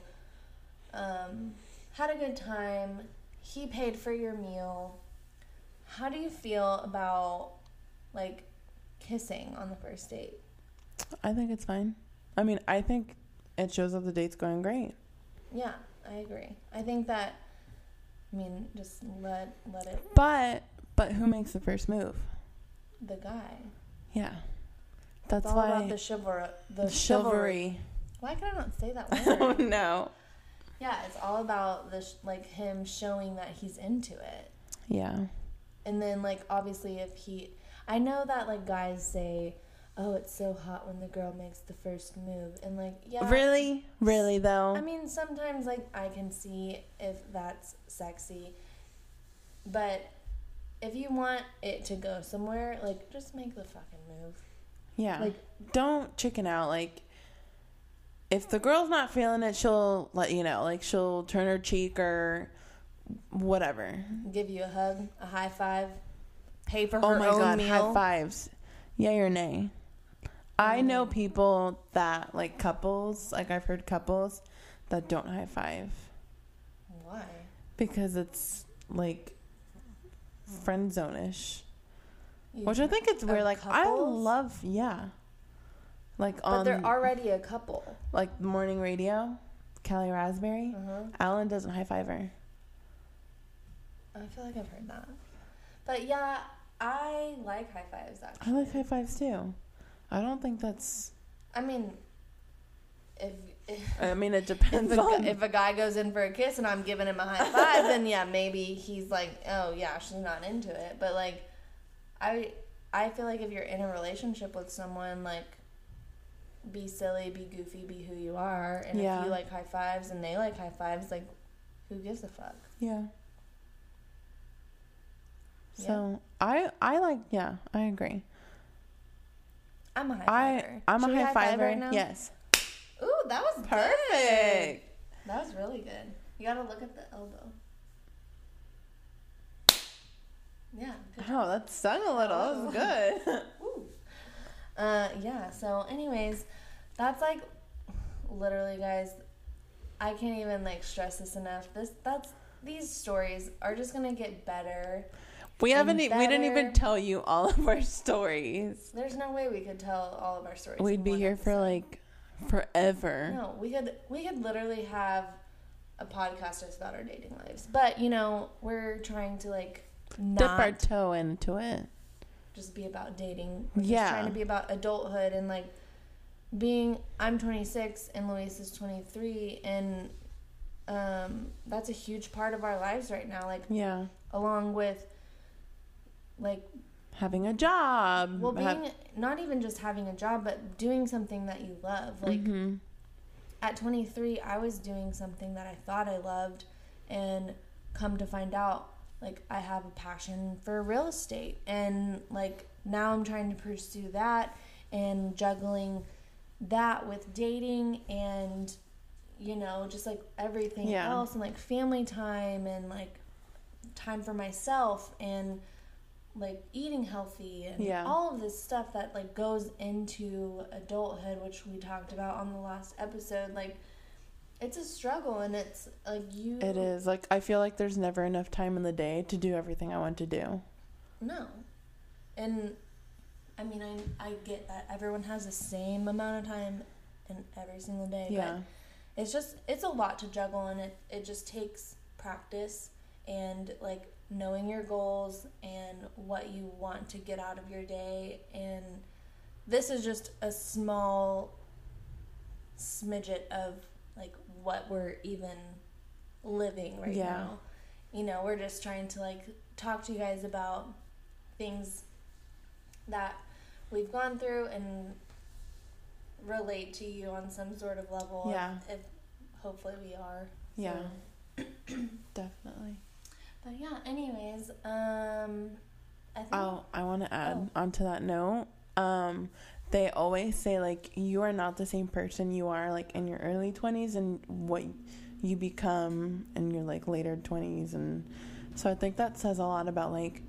um, had a good time. He paid for your meal. How do you feel about like kissing on the first date? I think it's fine. I mean, I think it shows that the date's going great. Yeah, I agree. I think that I mean, just let let it But but who makes the first move? the guy. Yeah. That's It's all why about the chivalry. The, the chivalry. chivalry. Why can I not say that oh word? no. yeah, it's all about the sh- like him showing that he's into it. Yeah. And then like obviously if he I know that like guys say, "Oh, it's so hot when the girl makes the first move." And like, yeah. Really? Really though? I mean, sometimes like I can see if that's sexy. But if you want it to go somewhere, like just make the fucking move. yeah. Like don't chicken out like if the girl's not feeling it, she'll let you know. Like she'll turn her cheek or whatever. give you a hug, a high five, pay for oh her Oh my own god, meal. high fives. Yay or nay? I know people that like couples, like I've heard couples that don't high five Why? because it's like friend zone-ish. Which I think it's weird. Like I love, yeah. Like But on they're already a couple. like morning radio, Kellie Rasberry. Uh-huh. Alan doesn't high five her. I feel like I've heard that. But yeah, I like high fives actually. I like high fives too. I don't think that's. I mean, if if, I mean, it if, depends a, on. if a guy goes in for a kiss and I'm giving him a high five, then yeah, maybe he's like, oh yeah, she's not into it. But like, I I feel like if you're in a relationship with someone, like, be silly, be goofy, be who you are, and Yeah. if you like high fives and they like high fives, like, who gives a fuck? yeah. So I I like yeah I agree. I'm a high I fiver. I'm Should a high five fiver. right now? yes. Ooh, that was good. Perfect. That was really good. You gotta look at the elbow. Yeah. Oh, that sung a little. That was good. Ooh. Uh, yeah. So, anyways, that's like literally, guys. I can't even like stress this enough. This that's these stories are just gonna get better. We haven't. e- We didn't even tell you all of our stories. There's no way we could tell all of our stories. We'd be here for like forever. No, we could we could literally have a podcast just about our dating lives. But you know, we're trying to like Dip our toe into it. just be about dating. We're Yeah. trying to be about adulthood and like being I'm 26 and Luis is 23 and um that's a huge part of our lives right now like Yeah. along with like Having a job. well being have- not even just having a job but doing something that you love like Mhm. at 23 i was doing something that i thought i loved and come to find out like i have a passion for real estate and like now i'm trying to pursue that and juggling that with dating and you know just like everything Yeah. else and like family time and like time for myself and like eating healthy and Yeah. all of this stuff that like goes into adulthood which we talked about on the last episode like it's a struggle and it's like you It is like I feel like there's never enough time in the day to do everything I want to do. no and i mean i i get that everyone has the same amount of time in every single day Yeah. but it's just it's a lot to juggle and it it just takes practice and like knowing your goals and what you want to get out of your day and this is just a small smidget of like what we're even living right Yeah. now you know we're just trying to like talk to you guys about things that we've gone through and relate to you on some sort of level Yeah. if, if hopefully we are Yeah. Definitely. But yeah anyways um i think Oh, I want to add Oh. onto that note. Um, they always say like you are not the same person you are like in your early twenties and what you become in your like later twenties, and so I think that says a lot about like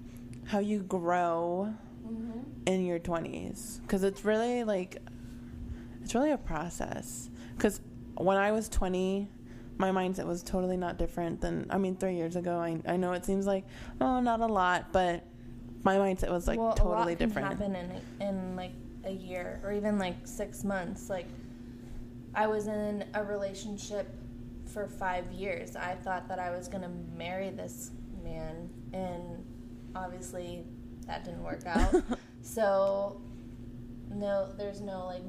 how you grow Mhm. in your twenties because it's really like it's really a process. Because when I was twenty. My mindset was totally not different than I mean three years ago. I I know it seems like oh not a lot, but my mindset was like well, a lot totally can different. happen in in like a year or even like six months. Like I was in a relationship for five years. I thought that I was gonna marry this man, and obviously that didn't work out. so no, there's no like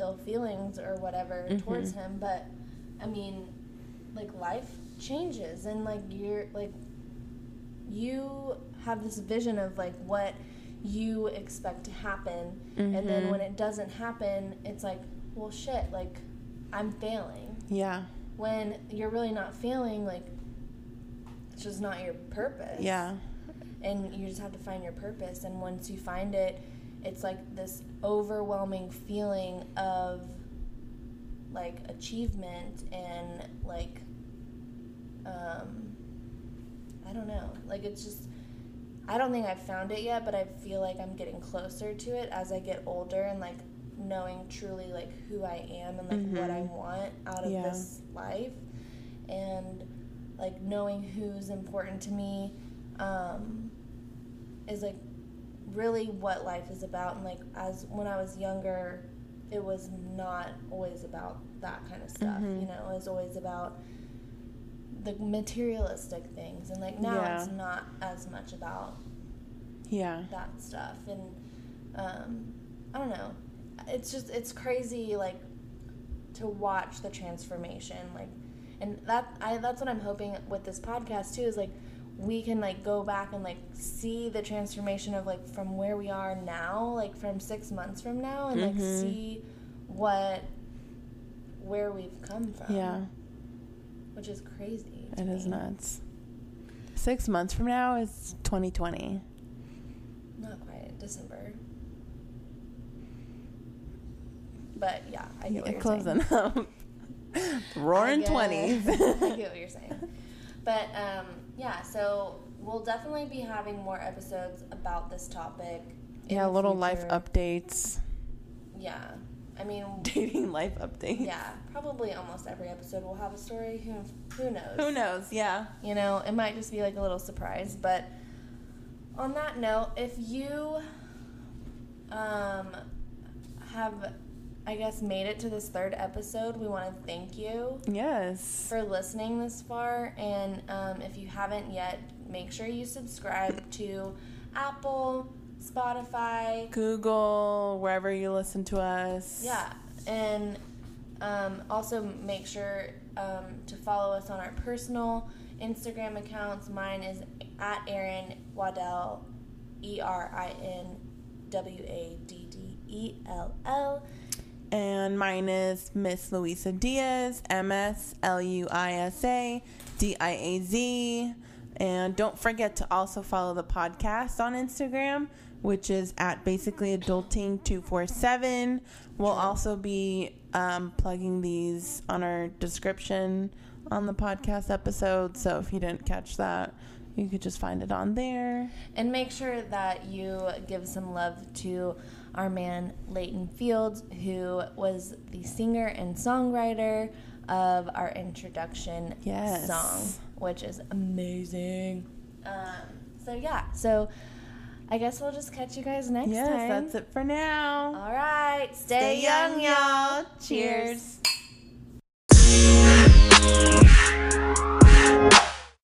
ill feelings or whatever towards Mhm. him, but I mean, like life changes, and like you're like you have this vision of like what you expect to happen. And then Mhm. when it doesn't happen it's like well shit like i'm failing. Yeah, when you're really not failing like it's just not your purpose. Yeah, and you just have to find your purpose. And once you find it it's like this overwhelming feeling of like achievement and like um i don't know like it's just i don't think i've found it yet but i feel like i'm getting closer to it as i get older and like knowing truly like who i am and like what i Mhm. want out of Yeah. this life and like knowing who's important to me um, is like really what life is about and like as when i was younger it was not always about that kind of stuff Mhm. you know it was always about the materialistic things and like now Yeah. it's not as much about yeah, that stuff and um, i don't know it's just it's crazy like to watch the transformation like and that i that's what i'm hoping with this podcast too is like we can like go back and like see the transformation of like from where we are now like from six months from now and like Mhm. see what where we've come from yeah. Which is crazy It is me. nuts. Six months from now is 2020. not quite December. But yeah, I get what you're Closing saying. up. Roaring 20s. I get what you're saying. But um, yeah, so we'll definitely be having more episodes about this topic. yeah, little life updates. Yeah, I mean, Dating life update. yeah, probably almost every episode will have a story. Who who knows? Who knows? Yeah. You know, it might just be like a little surprise. But on that note, if you um, have, I guess, made it to this third episode, we want to thank you Yes. for listening this far. And um, if you haven't yet, make sure you subscribe to Apple, Spotify, Google, wherever you listen to us. Yeah, and um, also make sure um, to follow us on our personal Instagram accounts. Mine is at Erin Waddell, E R I N W A D D E L L. And mine is Miss Luisa Diaz, M S L U I S A D I A Z. And don't forget to also follow the podcast on Instagram, which is at basically adulting247. We'll also be um, plugging these on our description on the podcast episode. So if you didn't catch that, you could just find it on there. And make sure that you give some love to our man Leighton Fields, who was the singer and songwriter of our introduction Yes. song, which is amazing. Um, so yeah, so I guess we'll just catch you guys next yes, time. Yeah, that's it for now. All right. Stay, stay young, y'all. Cheers. Cheers.